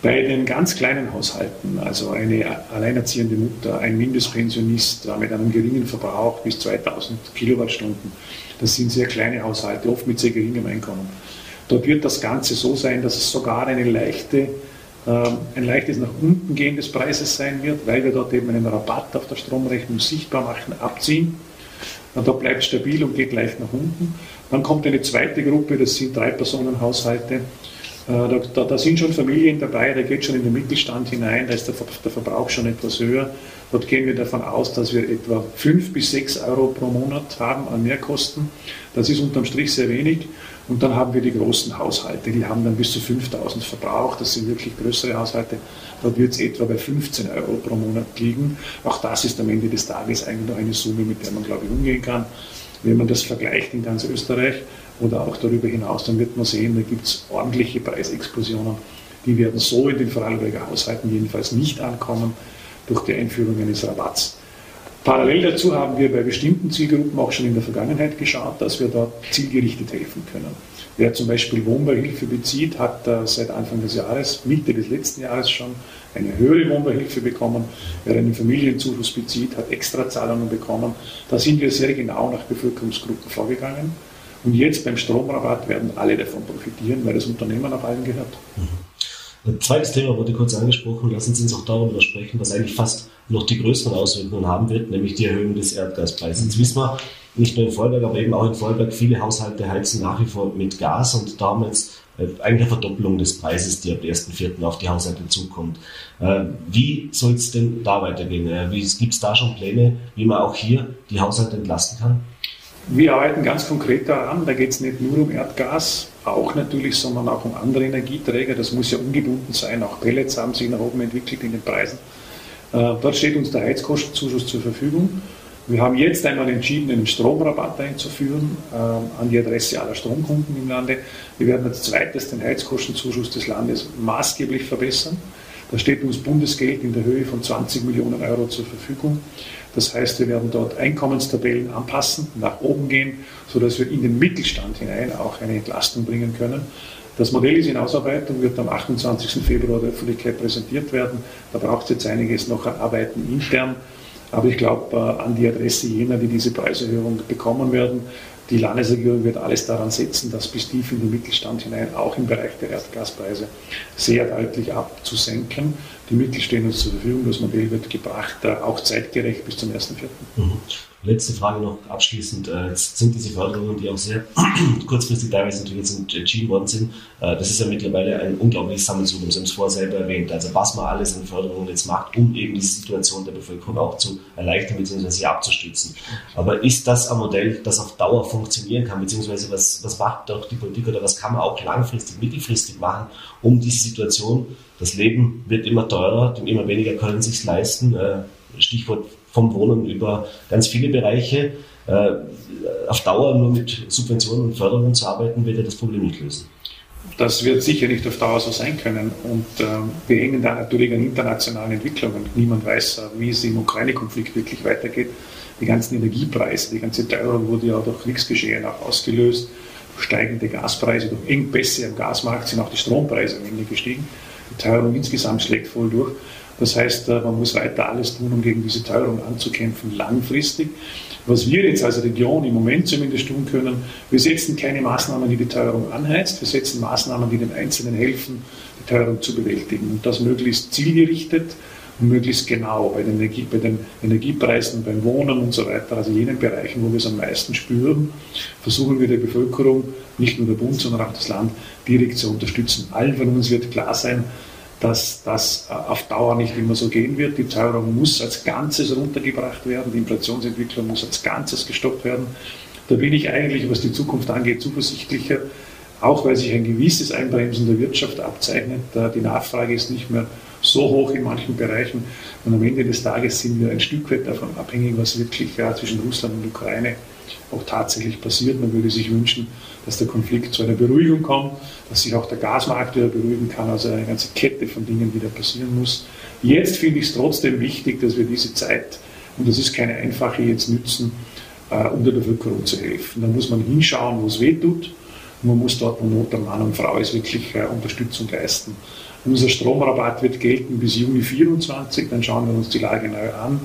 Bei den ganz kleinen Haushalten, also eine alleinerziehende Mutter, ein Mindestpensionist mit einem geringen Verbrauch bis 2000 Kilowattstunden, das sind sehr kleine Haushalte, oft mit sehr geringem Einkommen Dort wird das Ganze so sein, dass es sogar eine leichte, äh, ein leichtes nach unten gehen des Preises sein wird, weil wir dort eben einen Rabatt auf der Stromrechnung sichtbar machen, abziehen. Und da bleibt stabil und geht leicht nach unten. Dann kommt eine zweite Gruppe, das sind drei Personenhaushalte. Äh, da, da, da, sind schon Familien dabei, da geht schon in den Mittelstand hinein, da ist der, der Verbrauch schon etwas höher. Dort gehen wir davon aus, dass wir etwa 5 bis 6 Euro pro Monat haben an Mehrkosten. Das ist unterm Strich sehr wenig. Und dann haben wir die großen Haushalte, die haben dann bis zu 5000 Verbrauch, das sind wirklich größere Haushalte. Dort wird es etwa bei 15 Euro pro Monat liegen. Auch das ist am Ende des Tages eigentlich noch eine Summe, mit der man, glaube ich, umgehen kann. Wenn man das vergleicht in ganz Österreich oder auch darüber hinaus, dann wird man sehen, da gibt es ordentliche Preisexplosionen. Die werden so in den Vorarlberger Haushalten jedenfalls nicht ankommen durch die Einführung eines Rabatts. Parallel dazu haben wir bei bestimmten Zielgruppen auch schon in der Vergangenheit geschaut, dass wir dort zielgerichtet helfen können. Wer zum Beispiel Wohnbeihilfe bezieht, hat äh, seit Anfang des Jahres, Mitte des letzten Jahres schon eine höhere Wohnbeihilfe bekommen. Wer einen Familienzuschuss bezieht, hat Extrazahlungen bekommen. Da sind wir sehr genau nach Bevölkerungsgruppen vorgegangen. Und jetzt beim Stromrabatt werden alle davon profitieren, weil das Unternehmen auf allen gehört. Mhm. Ein zweites Thema wurde kurz angesprochen. Lassen Sie uns auch darüber sprechen, was eigentlich fast noch die größeren Auswirkungen haben wird, nämlich die Erhöhung des Erdgaspreises. Jetzt wissen wir, nicht nur in Vorarlberg, aber eben auch in Vorarlberg, viele Haushalte heizen nach wie vor mit Gas und da haben wir jetzt äh, eigentlich eine Verdoppelung des Preises, die ab 1.4. auf die Haushalte zukommt. Äh, wie soll es denn da weitergehen? Äh, Gibt es da schon Pläne, wie man auch hier die Haushalte entlasten kann? Wir arbeiten ganz konkret daran. Da geht es nicht nur um Erdgas, auch natürlich, sondern auch um andere Energieträger. Das muss ja ungebunden sein. Auch Pellets haben sich nach oben entwickelt in den Preisen. Äh, dort steht uns der Heizkostenzuschuss zur Verfügung. Wir haben jetzt einmal entschieden, einen Stromrabatt einzuführen äh, an die Adresse aller Stromkunden im Lande. Wir werden als zweites den Heizkostenzuschuss des Landes maßgeblich verbessern. Da steht uns Bundesgeld in der Höhe von 20 Millionen Euro zur Verfügung. Das heißt, wir werden dort Einkommenstabellen anpassen, nach oben gehen, sodass wir in den Mittelstand hinein auch eine Entlastung bringen können. Das Modell ist in Ausarbeitung, wird am 28. Februar der Öffentlichkeit präsentiert werden. Da braucht es jetzt einiges noch an Arbeiten intern. Aber ich glaube, äh, an die Adresse jener, die diese Preiserhöhung bekommen werden, die Landesregierung wird alles daran setzen, das bis tief in den Mittelstand hinein, auch im Bereich der Erdgaspreise, sehr deutlich abzusenken. Die Mittel stehen uns zur Verfügung, das Modell wird gebracht, äh, auch zeitgerecht bis zum 1.4. Mhm. Letzte Frage noch abschließend. Äh, sind diese Förderungen, die auch sehr kurzfristig teilweise natürlich jetzt entschieden worden sind, äh, das ist ja mittlerweile ein unglaubliches Sammelsurium. Sie haben es vorher selber erwähnt. Also was man alles an Förderungen jetzt macht, um eben diese Situation der Bevölkerung auch zu erleichtern bzw. abzustützen. Aber ist das ein Modell, das auf Dauer funktionieren kann, beziehungsweise was, was macht doch die Politik oder was kann man auch langfristig, mittelfristig machen, um diese Situation, das Leben wird immer teurer, immer weniger können sich leisten, äh, Stichwort vom Wohnen über ganz viele Bereiche. Äh, auf Dauer nur mit Subventionen und Förderungen zu arbeiten, wird ja das Problem nicht lösen. Das wird sicher nicht auf Dauer so sein können. Und äh, wir hängen da natürlich an internationalen Entwicklungen. Niemand weiß, äh, wie es im Ukraine-Konflikt wirklich weitergeht. Die ganzen Energiepreise, die ganze Teuerung wurde ja durch Kriegsgeschehen auch ausgelöst. Steigende Gaspreise, durch Engpässe am Gasmarkt sind auch die Strompreise am Ende gestiegen. Die Teuerung insgesamt schlägt voll durch. Das heißt, äh, man muss weiter alles tun, um gegen diese Teuerung anzukämpfen, langfristig. Was wir jetzt als Region im Moment zumindest tun können, wir setzen keine Maßnahmen, die die Teuerung anheizt, wir setzen Maßnahmen, die den Einzelnen helfen, die Teuerung zu bewältigen. Und das möglichst zielgerichtet und möglichst genau bei den, Energie, bei den Energiepreisen, beim Wohnen und so weiter, also jenen Bereichen, wo wir es am meisten spüren, versuchen wir der Bevölkerung, nicht nur der Bund, sondern auch das Land, direkt zu unterstützen. Allen von uns wird klar sein, dass das äh, auf Dauer nicht immer so gehen wird. Die Teuerung muss als Ganzes runtergebracht werden, die Inflationsentwicklung muss als Ganzes gestoppt werden. Da bin ich eigentlich, was die Zukunft angeht, zuversichtlicher, auch weil sich ein gewisses Einbremsen der Wirtschaft abzeichnet. Die Nachfrage ist nicht mehr so hoch in manchen Bereichen. Und am Ende des Tages sind wir ein Stück weit davon abhängig, was wirklich ja, zwischen Russland und Ukraine auch tatsächlich passiert. Man würde sich wünschen, dass der Konflikt zu einer Beruhigung kommt, dass sich auch der Gasmarkt wieder beruhigen kann, also eine ganze Kette von Dingen wieder passieren muss. Jetzt finde ich es trotzdem wichtig, dass wir diese Zeit, und das ist keine einfache, jetzt nützen, äh, um der Bevölkerung zu helfen. Da muss man hinschauen, wo es weh tut. Und man muss dort, wo Not am Mann und Frau ist, wirklich äh, Unterstützung leisten. Unser Stromrabatt wird gelten bis Juni 2024, dann schauen wir uns die Lage neu an.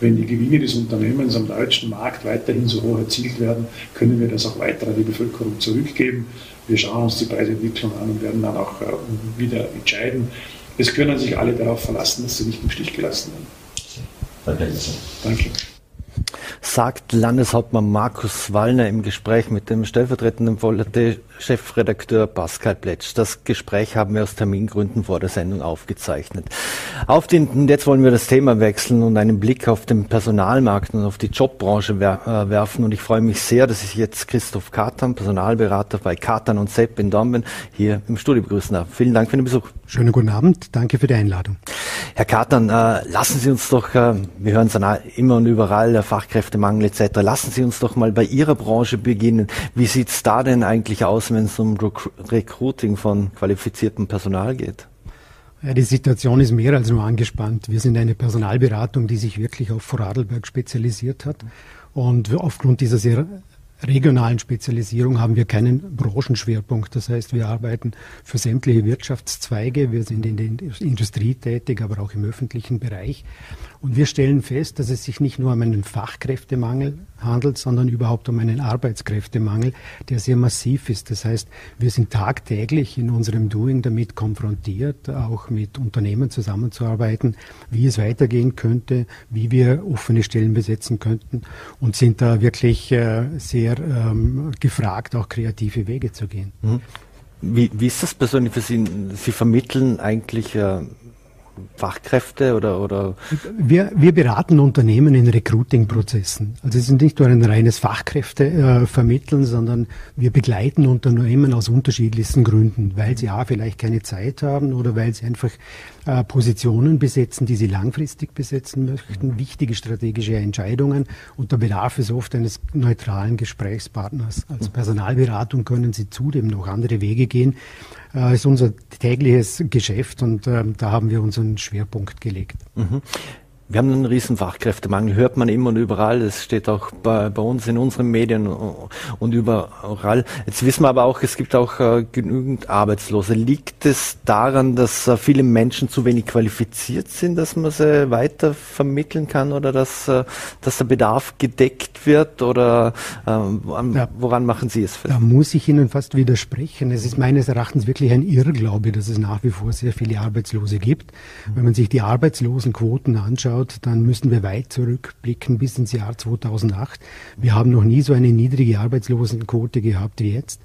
Wenn die Gewinne des Unternehmens am deutschen Markt weiterhin so hoch erzielt werden, können wir das auch weiter an die Bevölkerung zurückgeben. Wir schauen uns die Preisentwicklung an und werden dann auch äh, wieder entscheiden. Es können sich alle darauf verlassen, dass sie nicht im Stich gelassen werden. Danke. Danke sagt Landeshauptmann Markus Wallner im Gespräch mit dem stellvertretenden chefredakteur Pascal Pletsch. Das Gespräch haben wir aus Termingründen vor der Sendung aufgezeichnet. Auf den, jetzt wollen wir das Thema wechseln und einen Blick auf den Personalmarkt und auf die Jobbranche äh, werfen. Und ich freue mich sehr, dass ich jetzt Christoph Katan, Personalberater bei Katan und Sepp in Dornbirn, hier im Studio begrüßen darf. Vielen Dank für den Besuch. Schönen guten Abend. Danke für die Einladung. Herr Katan, äh, lassen Sie uns doch, äh, wir hören es immer und überall, der Fachkräftemangel etc. Lassen Sie uns doch mal bei Ihrer Branche beginnen. Wie sieht es da denn eigentlich aus, wenn es um Recruiting von qualifiziertem Personal geht? Ja, die Situation ist mehr als nur angespannt. Wir sind eine Personalberatung, die sich wirklich auf Vorarlberg spezialisiert hat. Und aufgrund dieser sehr regionalen Spezialisierung haben wir keinen Branchenschwerpunkt. Das heißt, wir arbeiten für sämtliche Wirtschaftszweige. Wir sind in der Industrie tätig, aber auch im öffentlichen Bereich. Und wir stellen fest, dass es sich nicht nur um einen Fachkräftemangel handelt, sondern überhaupt um einen Arbeitskräftemangel, der sehr massiv ist. Das heißt, wir sind tagtäglich in unserem Doing damit konfrontiert, auch mit Unternehmen zusammenzuarbeiten, wie es weitergehen könnte, wie wir offene Stellen besetzen könnten und sind da wirklich äh, sehr ähm, gefragt, auch kreative Wege zu gehen. Mhm. Wie, wie ist das persönlich für Sie? Sie vermitteln eigentlich äh, Fachkräfte oder, oder? Wir, wir beraten Unternehmen in Recruiting-Prozessen. Also es ist nicht nur ein reines Fachkräftevermitteln, äh, sondern wir begleiten Unternehmen aus unterschiedlichsten Gründen, weil sie A, vielleicht keine Zeit haben oder weil sie einfach äh, Positionen besetzen, die sie langfristig besetzen möchten, wichtige strategische Entscheidungen und der Bedarf ist oft eines neutralen Gesprächspartners. Als Personalberatung können sie zudem noch andere Wege gehen. Äh, ist unser tägliches Geschäft und äh, da haben wir unseren Schwerpunkt gelegt. Mhm. Wir haben einen riesen Fachkräftemangel, hört man immer und überall. Das steht auch bei, bei uns in unseren Medien und überall. Jetzt wissen wir aber auch, es gibt auch äh, genügend Arbeitslose. Liegt es daran, dass äh, viele Menschen zu wenig qualifiziert sind, dass man sie weiter vermitteln kann oder dass, äh, dass der Bedarf gedeckt wird? Oder äh, woran, ja, woran machen Sie es fest? Da muss ich Ihnen fast widersprechen. Es ist meines Erachtens wirklich ein Irrglaube, dass es nach wie vor sehr viele Arbeitslose gibt. Wenn man sich die Arbeitslosenquoten anschaut, anschaut, dann müssen wir weit zurückblicken bis ins Jahr 2008. Wir haben noch nie so eine niedrige Arbeitslosenquote gehabt wie jetzt.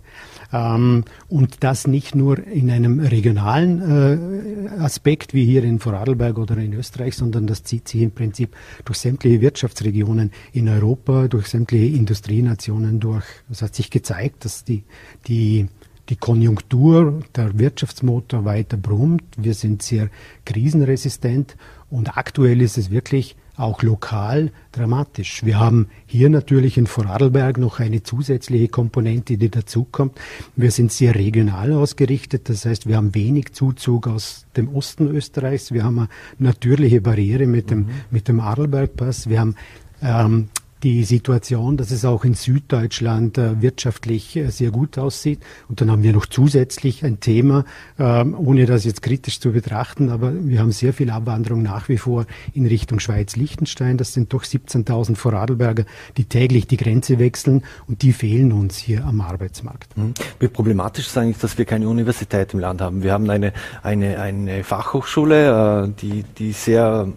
Ähm, und das nicht nur in einem regionalen äh, Aspekt wie hier in Vorarlberg oder in Österreich, sondern das zieht sich im Prinzip durch sämtliche Wirtschaftsregionen in Europa, durch sämtliche Industrienationen durch. Es hat sich gezeigt, dass die, die die Konjunktur, der Wirtschaftsmotor weiter brummt. Wir sind sehr krisenresistent und aktuell ist es wirklich auch lokal dramatisch. Wir haben hier natürlich in Vorarlberg noch eine zusätzliche Komponente, die dazukommt. Wir sind sehr regional ausgerichtet, das heißt, wir haben wenig Zuzug aus dem Osten Österreichs. Wir haben eine natürliche Barriere mit dem, mhm. mit dem Arlbergpass. Wir haben ähm, die Situation, dass es auch in Süddeutschland äh, wirtschaftlich äh, sehr gut aussieht. Und dann haben wir noch zusätzlich ein Thema, ähm, ohne das jetzt kritisch zu betrachten, aber wir haben sehr viel Abwanderung nach wie vor in Richtung Schweiz-Liechtenstein. Das sind doch 17.000 Vorarlberger, die täglich die Grenze wechseln und die fehlen uns hier am Arbeitsmarkt. Mhm. Wie problematisch ist eigentlich, dass wir keine Universität im Land haben? Wir haben eine, eine, eine Fachhochschule, äh, die, die sehr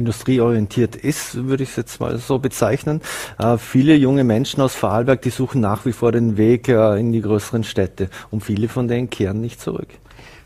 industrieorientiert ist, würde ich es jetzt mal so bezeichnen. Äh, viele junge Menschen aus Vorarlberg, die suchen nach wie vor den Weg äh, in die größeren Städte und viele von denen kehren nicht zurück.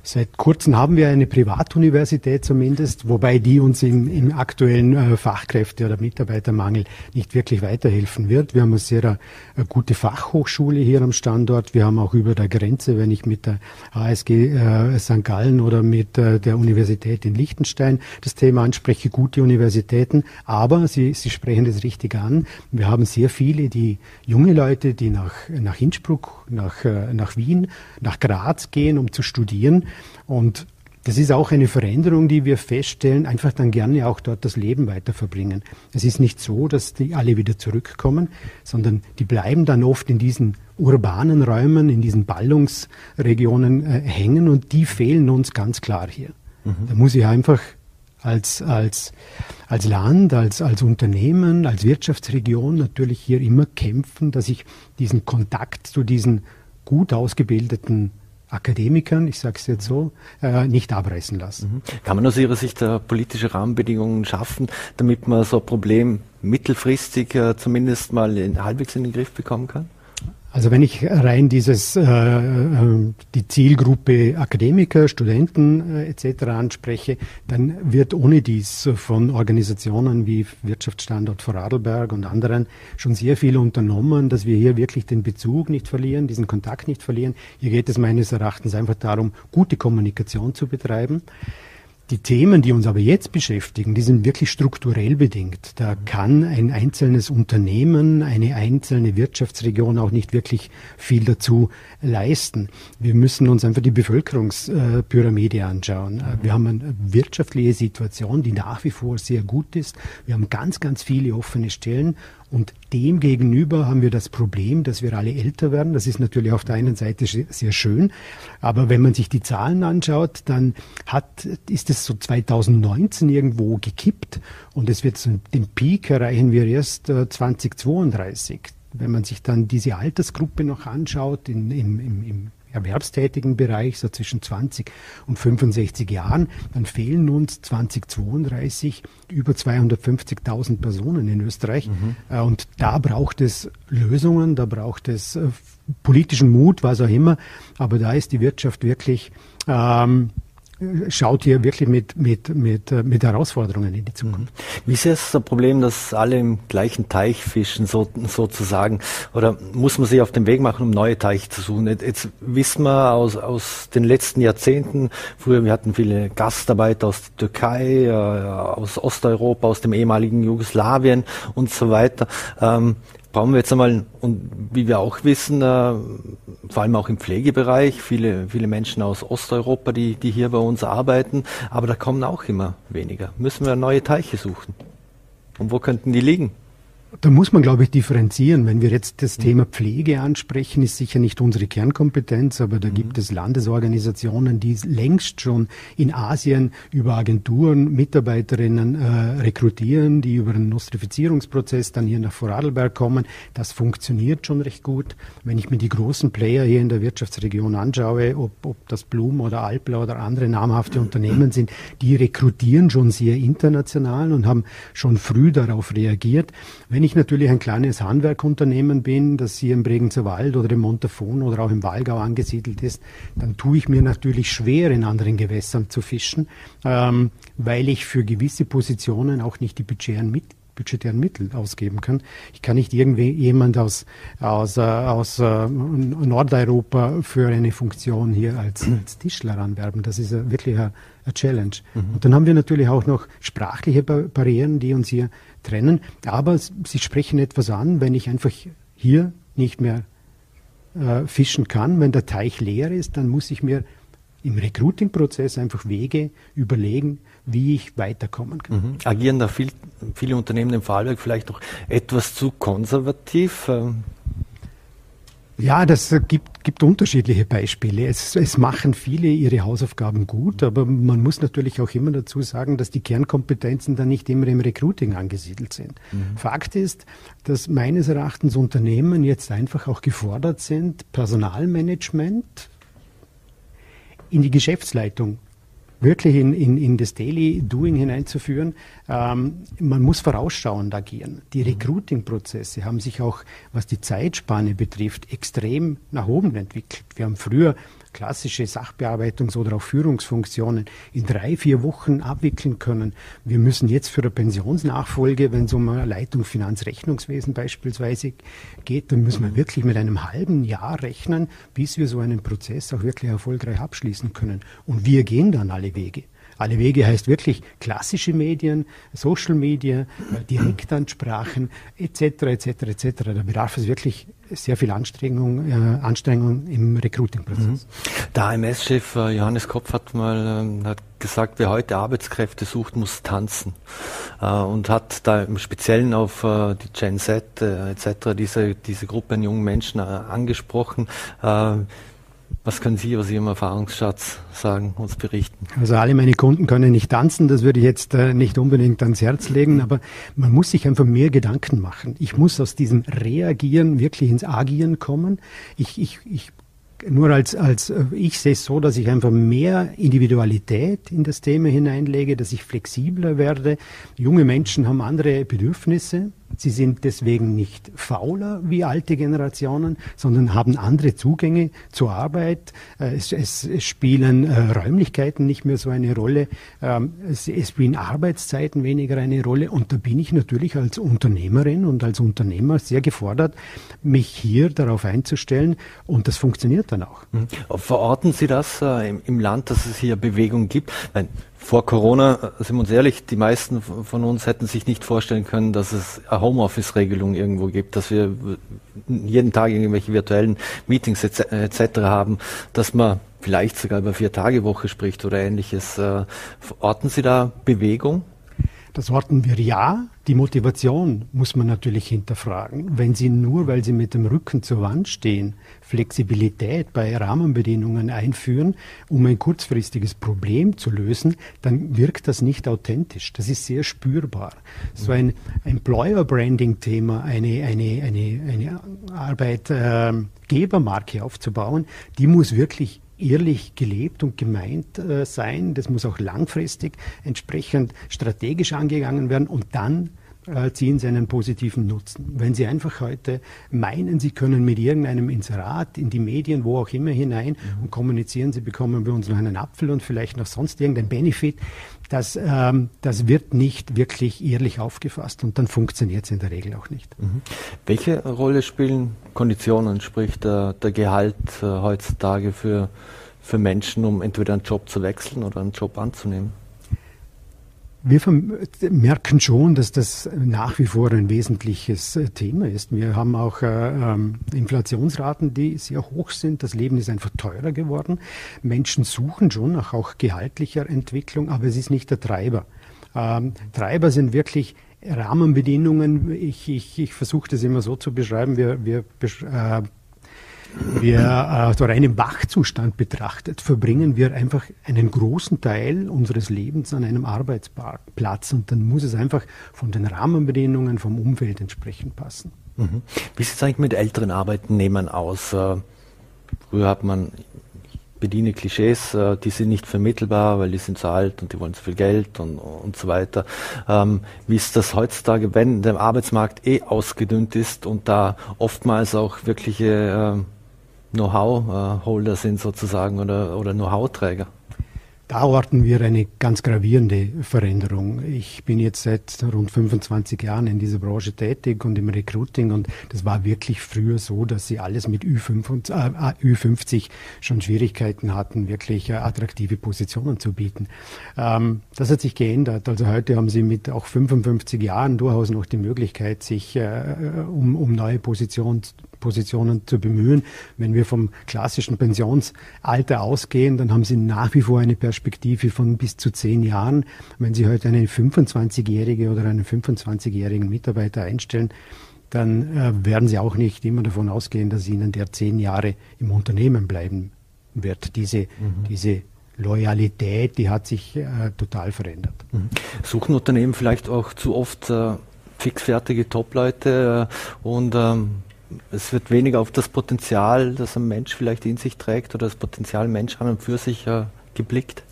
Seit kurzem haben wir eine Privatuniversität zumindest, wobei die uns im, im aktuellen äh, Fachkräfte- oder Mitarbeitermangel nicht wirklich weiterhelfen wird. Wir haben eine sehr eine äh, gute Fachhochschule hier am Standort. Wir haben auch über der Grenze, wenn ich mit der ASG äh, St. Gallen oder mit äh, der Universität in Liechtenstein das Thema anspreche, gute Universitäten. Aber Sie, Sie sprechen das richtig an. Wir haben sehr viele, die junge Leute, die nach, nach Innsbruck, nach, äh, nach Wien, nach Graz gehen, um zu studieren und das ist auch eine Veränderung, die wir feststellen, einfach dann gerne auch dort das Leben weiter verbringen. Es ist nicht so, dass die alle wieder zurückkommen, sondern die bleiben dann oft in diesen urbanen Räumen, in diesen Ballungsregionen äh, hängen und die fehlen uns ganz klar hier. Mhm. Da muss ich einfach als, als, als Land, als, als Unternehmen, als Wirtschaftsregion natürlich hier immer kämpfen, dass ich diesen Kontakt zu diesen gut ausgebildeten Akademikern, ich sage es jetzt so, äh, nicht abreißen lassen. Mhm. Kann man aus Ihrer Sicht äh, politische Rahmenbedingungen schaffen, damit man so ein Problem mittelfristig äh, zumindest mal in, halbwegs in den Griff bekommen kann? Also wenn ich rein dieses äh, äh, die Zielgruppe Akademiker, Studenten äh, etc. anspreche, dann wird ohne dies von Organisationen wie Wirtschaftsstandort Vorarlberg und anderen schon sehr viel unternommen, dass wir hier wirklich den Bezug nicht verlieren, diesen Kontakt nicht verlieren. Hier geht es meines Erachtens einfach darum, gute Kommunikation zu betreiben. Die Themen, die uns aber jetzt beschäftigen, die sind wirklich strukturell bedingt. Da kann ein einzelnes Unternehmen, eine einzelne Wirtschaftsregion auch nicht wirklich viel dazu leisten. Wir müssen uns einfach die Bevölkerungspyramide anschauen. Wir haben eine wirtschaftliche Situation, die nach wie vor sehr gut ist. Wir haben ganz, ganz viele offene Stellen und dem gegenüber haben wir das Problem, dass wir alle älter werden. Das ist natürlich auf der einen Seite sehr schön. Aber wenn man sich die Zahlen anschaut, dann hat, ist es so 2019 irgendwo gekippt und es wird den Peak erreichen wir erst 2032. Äh, wenn man sich dann diese Altersgruppe noch anschaut, in, im, im, im erwerbstätigen Bereich, so zwischen 20 und 65 Jahren, dann fehlen uns 2032 über 250.000 Personen in Österreich. Mhm. Äh, und da braucht es Lösungen, da braucht es äh, politischen Mut, was auch immer. Aber da ist die Wirtschaft wirklich ähm, schaut hier wirklich mit, mit, mit, äh, mit Herausforderungen in die Zukunft. Mhm. Ist es das Problem, dass alle im gleichen Teich fischen, so, sozusagen? Oder muss man sich auf den Weg machen, um neue Teiche zu suchen? Jetzt wissen wir aus, aus den letzten Jahrzehnten, früher wir hatten viele Gastarbeiter aus der Türkei, äh, aus Osteuropa, aus dem ehemaligen Jugoslawien und so weiter. Ähm, brauchen wir jetzt einmal, und wie wir auch wissen, äh, vor allem auch im Pflegebereich, viele, viele Menschen aus Osteuropa, die, die hier bei uns arbeiten, aber da kommen auch immer weniger. Müssen wir neue Teiche suchen. Und wo könnten die liegen? Da muss man, glaube ich, differenzieren. Wenn wir jetzt das Thema Pflege ansprechen, ist sicher nicht unsere Kernkompetenz, aber da mhm. gibt es Landesorganisationen, die längst schon in Asien über Agenturen Mitarbeiterinnen äh, rekrutieren, die über einen Nostrifizierungsprozess dann hier nach Vorarlberg kommen. Das funktioniert schon recht gut. Wenn ich mir die großen Player hier in der Wirtschaftsregion anschaue, ob, ob das Blum oder Alpla oder andere namhafte Unternehmen sind, die rekrutieren schon sehr international und haben schon früh darauf reagiert. Wenn ich natürlich ein kleines Handwerkunternehmen bin, das hier im Bregenzer Wald oder im Montafon oder auch im Wallgau angesiedelt ist, dann tue ich mir natürlich schwer, in anderen Gewässern zu fischen, ähm, weil ich für gewisse Positionen auch nicht die Budgeten, mit, budgetären Mittel ausgeben kann. Ich kann nicht irgendwie jemand aus, aus, äh, aus äh, Nordeuropa für eine Funktion hier als, als Tischler anwerben. Das ist wirklich eine, eine Challenge. Mhm. Und dann haben wir natürlich auch noch sprachliche Barrieren, die uns hier trennen. Aber Sie sprechen etwas an, wenn ich einfach hier nicht mehr äh, fischen kann, wenn der Teich leer ist, dann muss ich mir im Recruiting-Prozess einfach Wege überlegen, wie ich weiterkommen kann. Mhm. Agieren da viel, viele Unternehmen im Vorarlberg vielleicht noch etwas zu konservativ? Ähm, ja, das gibt, gibt unterschiedliche Beispiele. Es, es machen viele ihre Hausaufgaben gut, aber man muss natürlich auch immer dazu sagen, dass die Kernkompetenzen dann nicht immer im Recruiting angesiedelt sind. Mhm. Fakt ist, dass meines Erachtens Unternehmen jetzt einfach auch gefordert sind, Personalmanagement in die Geschäftsleitung wirklich in, in, in das Daily Doing hineinzuführen. Ähm, man muss vorausschauend agieren. Die mhm. Recruiting-Prozesse haben sich auch, was die Zeitspanne betrifft, extrem nach oben entwickelt. Wir haben früher klassische Sachbearbeitungs- oder auch Führungsfunktionen in drei, vier Wochen abwickeln können. Wir müssen jetzt für eine Pensionsnachfolge, wenn es um eine Leitung Finanzrechnungswesen beispielsweise geht, dann müssen wir wirklich mit einem halben Jahr rechnen, bis wir so einen Prozess auch wirklich erfolgreich abschließen können. Und wir gehen dann alle Wege. Alle Wege heißt wirklich klassische Medien, Social Media, Direktansprachen etc. etc. etc. Da bedarf es wirklich sehr viel Anstrengung, äh, Anstrengung im Recruiting-Prozess. Mhm. Der AMS-Chef äh, Johannes Kopf hat mal äh, hat gesagt, wer heute Arbeitskräfte sucht, muss tanzen äh, und hat da im Speziellen auf äh, die Gen Z etc. diese diese Gruppe an jungen Menschen angesprochen was können Sie aus Ihrem Erfahrungsschatz sagen, uns berichten? Also alle meine Kunden können nicht tanzen, das würde ich jetzt nicht unbedingt ans Herz legen, aber man muss sich einfach mehr Gedanken machen. Ich muss aus diesem Reagieren wirklich ins Agieren kommen. Ich, ich, ich nur als, als äh, ich sehe es so, dass ich einfach mehr Individualität in das Thema hineinlege, dass ich flexibler werde. Junge Menschen haben andere Bedürfnisse. Sie sind deswegen nicht fauler wie alte Generationen, sondern haben andere Zugänge zur Arbeit. Äh, es, es, es spielen äh, Räumlichkeiten nicht mehr so eine Rolle. Ähm, es, es, spielen Arbeitszeiten weniger eine Rolle. Und da bin ich natürlich als Unternehmerin und als Unternehmer sehr gefordert, mich hier darauf einzustellen. Und das funktioniert dann auch. Mhm. Verorten Sie das äh, im, im, Land, dass es hier Bewegung gibt? Nein, vor Corona, sind wir uns ehrlich, die meisten von uns hätten sich nicht vorstellen können, dass es eine Homeoffice-Regelung irgendwo gibt, dass wir jeden Tag irgendwelche virtuellen Meetings etc. haben, dass man vielleicht sogar über Vier-Tage-Woche spricht oder ähnliches. Äh, orten Sie da Bewegung? Das orten wir ja. Die Motivation muss man natürlich hinterfragen. Wenn Sie nur, weil Sie mit dem Rücken zur Wand stehen, Flexibilität bei Rahmenbedingungen einführen, um ein kurzfristiges Problem zu lösen, dann wirkt das nicht authentisch. Das ist sehr spürbar. So ein Employer-Branding-Thema, eine, eine, eine, eine Arbeitgebermarke aufzubauen, die muss wirklich ehrlich gelebt und gemeint äh, sein. Das muss auch langfristig entsprechend strategisch angegangen werden und dann äh, ziehen sie einen positiven Nutzen. Wenn Sie einfach heute meinen, Sie können mit irgendeinem Inserat in die Medien, wo auch immer hinein mhm. und kommunizieren, Sie bekommen bei uns noch einen Apfel und vielleicht noch sonst irgendein Benefit, das, ähm, das wird nicht wirklich ehrlich aufgefasst und dann funktioniert es in der Regel auch nicht. Mhm. Welche Rolle spielen Konditionen, sprich der, der Gehalt äh, heutzutage für, für Menschen, um entweder einen Job zu wechseln oder einen Job anzunehmen? Wir merken schon, dass das nach wie vor ein wesentliches äh, Thema ist. Wir haben auch äh, ähm, Inflationsraten, die sehr hoch sind. Das Leben ist einfach teurer geworden. Menschen suchen schon nach auch gehaltlicher Entwicklung, aber es ist nicht der Treiber. Ähm, Treiber sind wirklich Rahmenbedingungen. Ich, ich, ich versuche das immer so zu beschreiben. Wir, wir äh, wir äh, so rein im Wachzustand betrachtet, verbringen wir einfach einen großen Teil unseres Lebens an einem Arbeitsplatz und dann muss es einfach von den Rahmenbedingungen, vom Umfeld entsprechend passen. Mhm. Wie sieht es eigentlich mit älteren Arbeitnehmern aus? Äh, früher hat man, bediene Klischees, äh, die sind nicht vermittelbar, weil die sind zu alt und die wollen zu viel Geld und, und so weiter. Ähm, wie ist das heutzutage, wenn der Arbeitsmarkt eh ausgedünnt ist und da oftmals auch wirkliche Know-how-Holder sind sozusagen oder, oder Know-how-Träger? Da orten wir eine ganz gravierende Veränderung. Ich bin jetzt seit rund 25 Jahren in dieser Branche tätig und im Recruiting und das war wirklich früher so, dass sie alles mit Ü50, äh, Ü50 schon Schwierigkeiten hatten, wirklich äh, attraktive Positionen zu bieten. Ähm, das hat sich geändert. Also heute haben sie mit auch 55 Jahren durchaus noch die Möglichkeit, sich äh, um, um neue Positionen Positionen zu bemühen. Wenn wir vom klassischen Pensionsalter ausgehen, dann haben Sie nach wie vor eine Perspektive von bis zu zehn Jahren. Wenn Sie heute eine 25-jährige oder einen 25-jährigen Mitarbeiter einstellen, dann äh, werden Sie auch nicht immer davon ausgehen, dass Ihnen der zehn Jahre im Unternehmen bleiben wird. Diese, mhm. diese Loyalität, die hat sich äh, total verändert. Mhm. Suchen Unternehmen vielleicht auch zu oft äh, fixfertige Top-Leute äh, und ähm, es wird weniger auf das Potenzial, das ein Mensch vielleicht in sich trägt oder das Potenzial Mensch an und für sich äh, geblickt?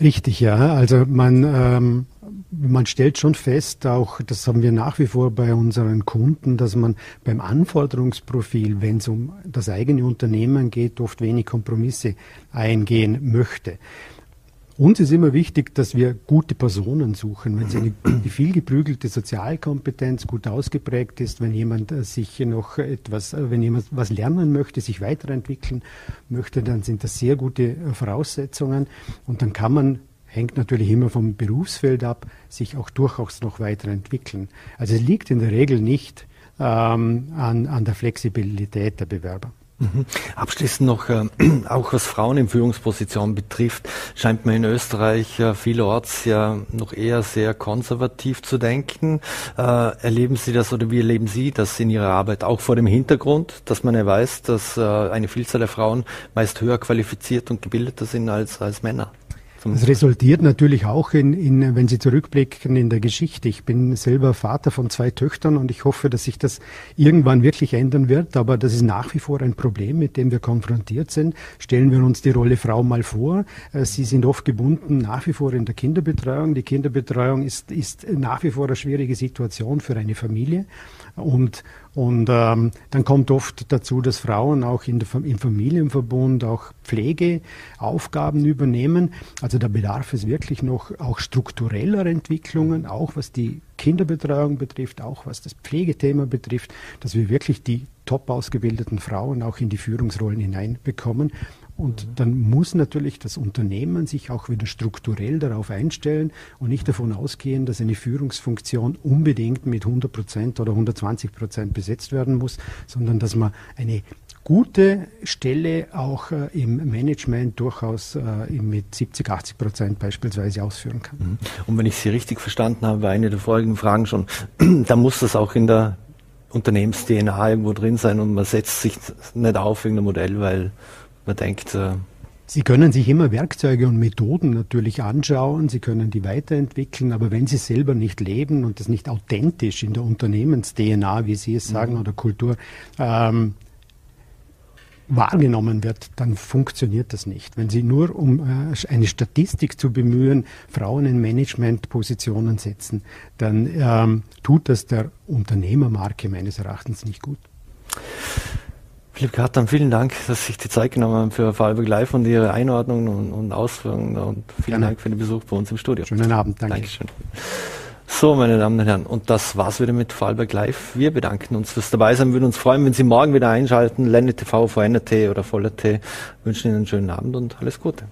Richtig, ja. Also man, ähm, man stellt schon fest, auch das haben wir nach wie vor bei unseren Kunden, dass man beim Anforderungsprofil, wenn es um das eigene Unternehmen geht, oft wenig Kompromisse eingehen möchte. Uns ist immer wichtig, dass wir gute Personen suchen. Wenn sie eine, die vielgeprügelte Sozialkompetenz gut ausgeprägt ist, wenn jemand äh, sich noch etwas, äh, wenn jemand was lernen möchte, sich weiterentwickeln möchte, dann sind das sehr gute äh, Voraussetzungen. Und dann kann man hängt natürlich immer vom Berufsfeld ab, sich auch durchaus noch weiterentwickeln. Also es liegt in der Regel nicht ähm, an, an der Flexibilität der Bewerber. Mhm. Abschließend noch, äh, auch was Frauen in Führungspositionen betrifft, scheint man in Österreich vielerorts ja noch eher sehr konservativ zu denken. Äh, erleben Sie das oder wie erleben Sie das in Ihrer Arbeit auch vor dem Hintergrund, dass man ja weiß, dass äh, eine Vielzahl der Frauen meist höher qualifiziert und gebildeter sind als, als Männer? Es resultiert natürlich auch in, in, wenn Sie zurückblicken in der Geschichte. Ich bin selber Vater von zwei Töchtern und ich hoffe, dass sich das irgendwann wirklich ändern wird. Aber das ist nach wie vor ein Problem, mit dem wir konfrontiert sind. Stellen wir uns die Rolle Frau mal vor. Äh, Sie sind oft gebunden nach wie vor in der Kinderbetreuung. Die Kinderbetreuung ist, ist nach wie vor eine schwierige Situation für eine Familie. Und, und ähm, dann kommt oft dazu, dass Frauen auch in der, im Familienverbund auch Pflegeaufgaben übernehmen. Also da bedarf es wirklich noch auch struktureller Entwicklungen, auch was die Kinderbetreuung betrifft, auch was das Pflegethema betrifft, dass wir wirklich die top ausgebildeten Frauen auch in die Führungsrollen hineinbekommen. Und dann muss natürlich das Unternehmen sich auch wieder strukturell darauf einstellen und nicht davon ausgehen, dass eine Führungsfunktion unbedingt mit 100 Prozent oder 120 Prozent besetzt werden muss, sondern dass man eine gute Stelle auch äh, im Management durchaus äh, mit 70, 80 Prozent beispielsweise ausführen kann. Mhm. Und wenn ich Sie richtig verstanden habe, eine der folgenden Fragen schon, da muss das auch in der Unternehmens-DNA irgendwo drin sein und man setzt sich nicht auf irgendein Modell, weil man denkt, äh, Sie können sich immer Werkzeuge und Methoden natürlich anschauen, Sie können die weiterentwickeln, aber wenn Sie selber nicht leben und das nicht authentisch in der Unternehmens-DNA, wie Sie es sagen, mhm. oder Kultur, ähm, wahrgenommen wird, dann funktioniert das nicht. Wenn Sie nur, um äh, eine Statistik zu bemühen, Frauen in Managementpositionen setzen, dann ähm, tut das der Unternehmermarke meines Erachtens nicht gut. Philipp Kartan, vielen Dank, dass Sie sich die Zeit genommen haben für Vorarlberg Live und Ihre Einordnung und, und Ausführungen und vielen Gerne. Dank für den Besuch bei uns im Studio. Schönen Abend, danke. Dankeschön. So, meine Damen und Herren, und das war's wieder mit Vorarlberg Live. Wir bedanken uns fürs dabei sein, würden uns freuen, wenn Sie morgen wieder einschalten. Lenne TV, VNRT oder Voller T. Wünschen Ihnen einen schönen Abend und alles Gute.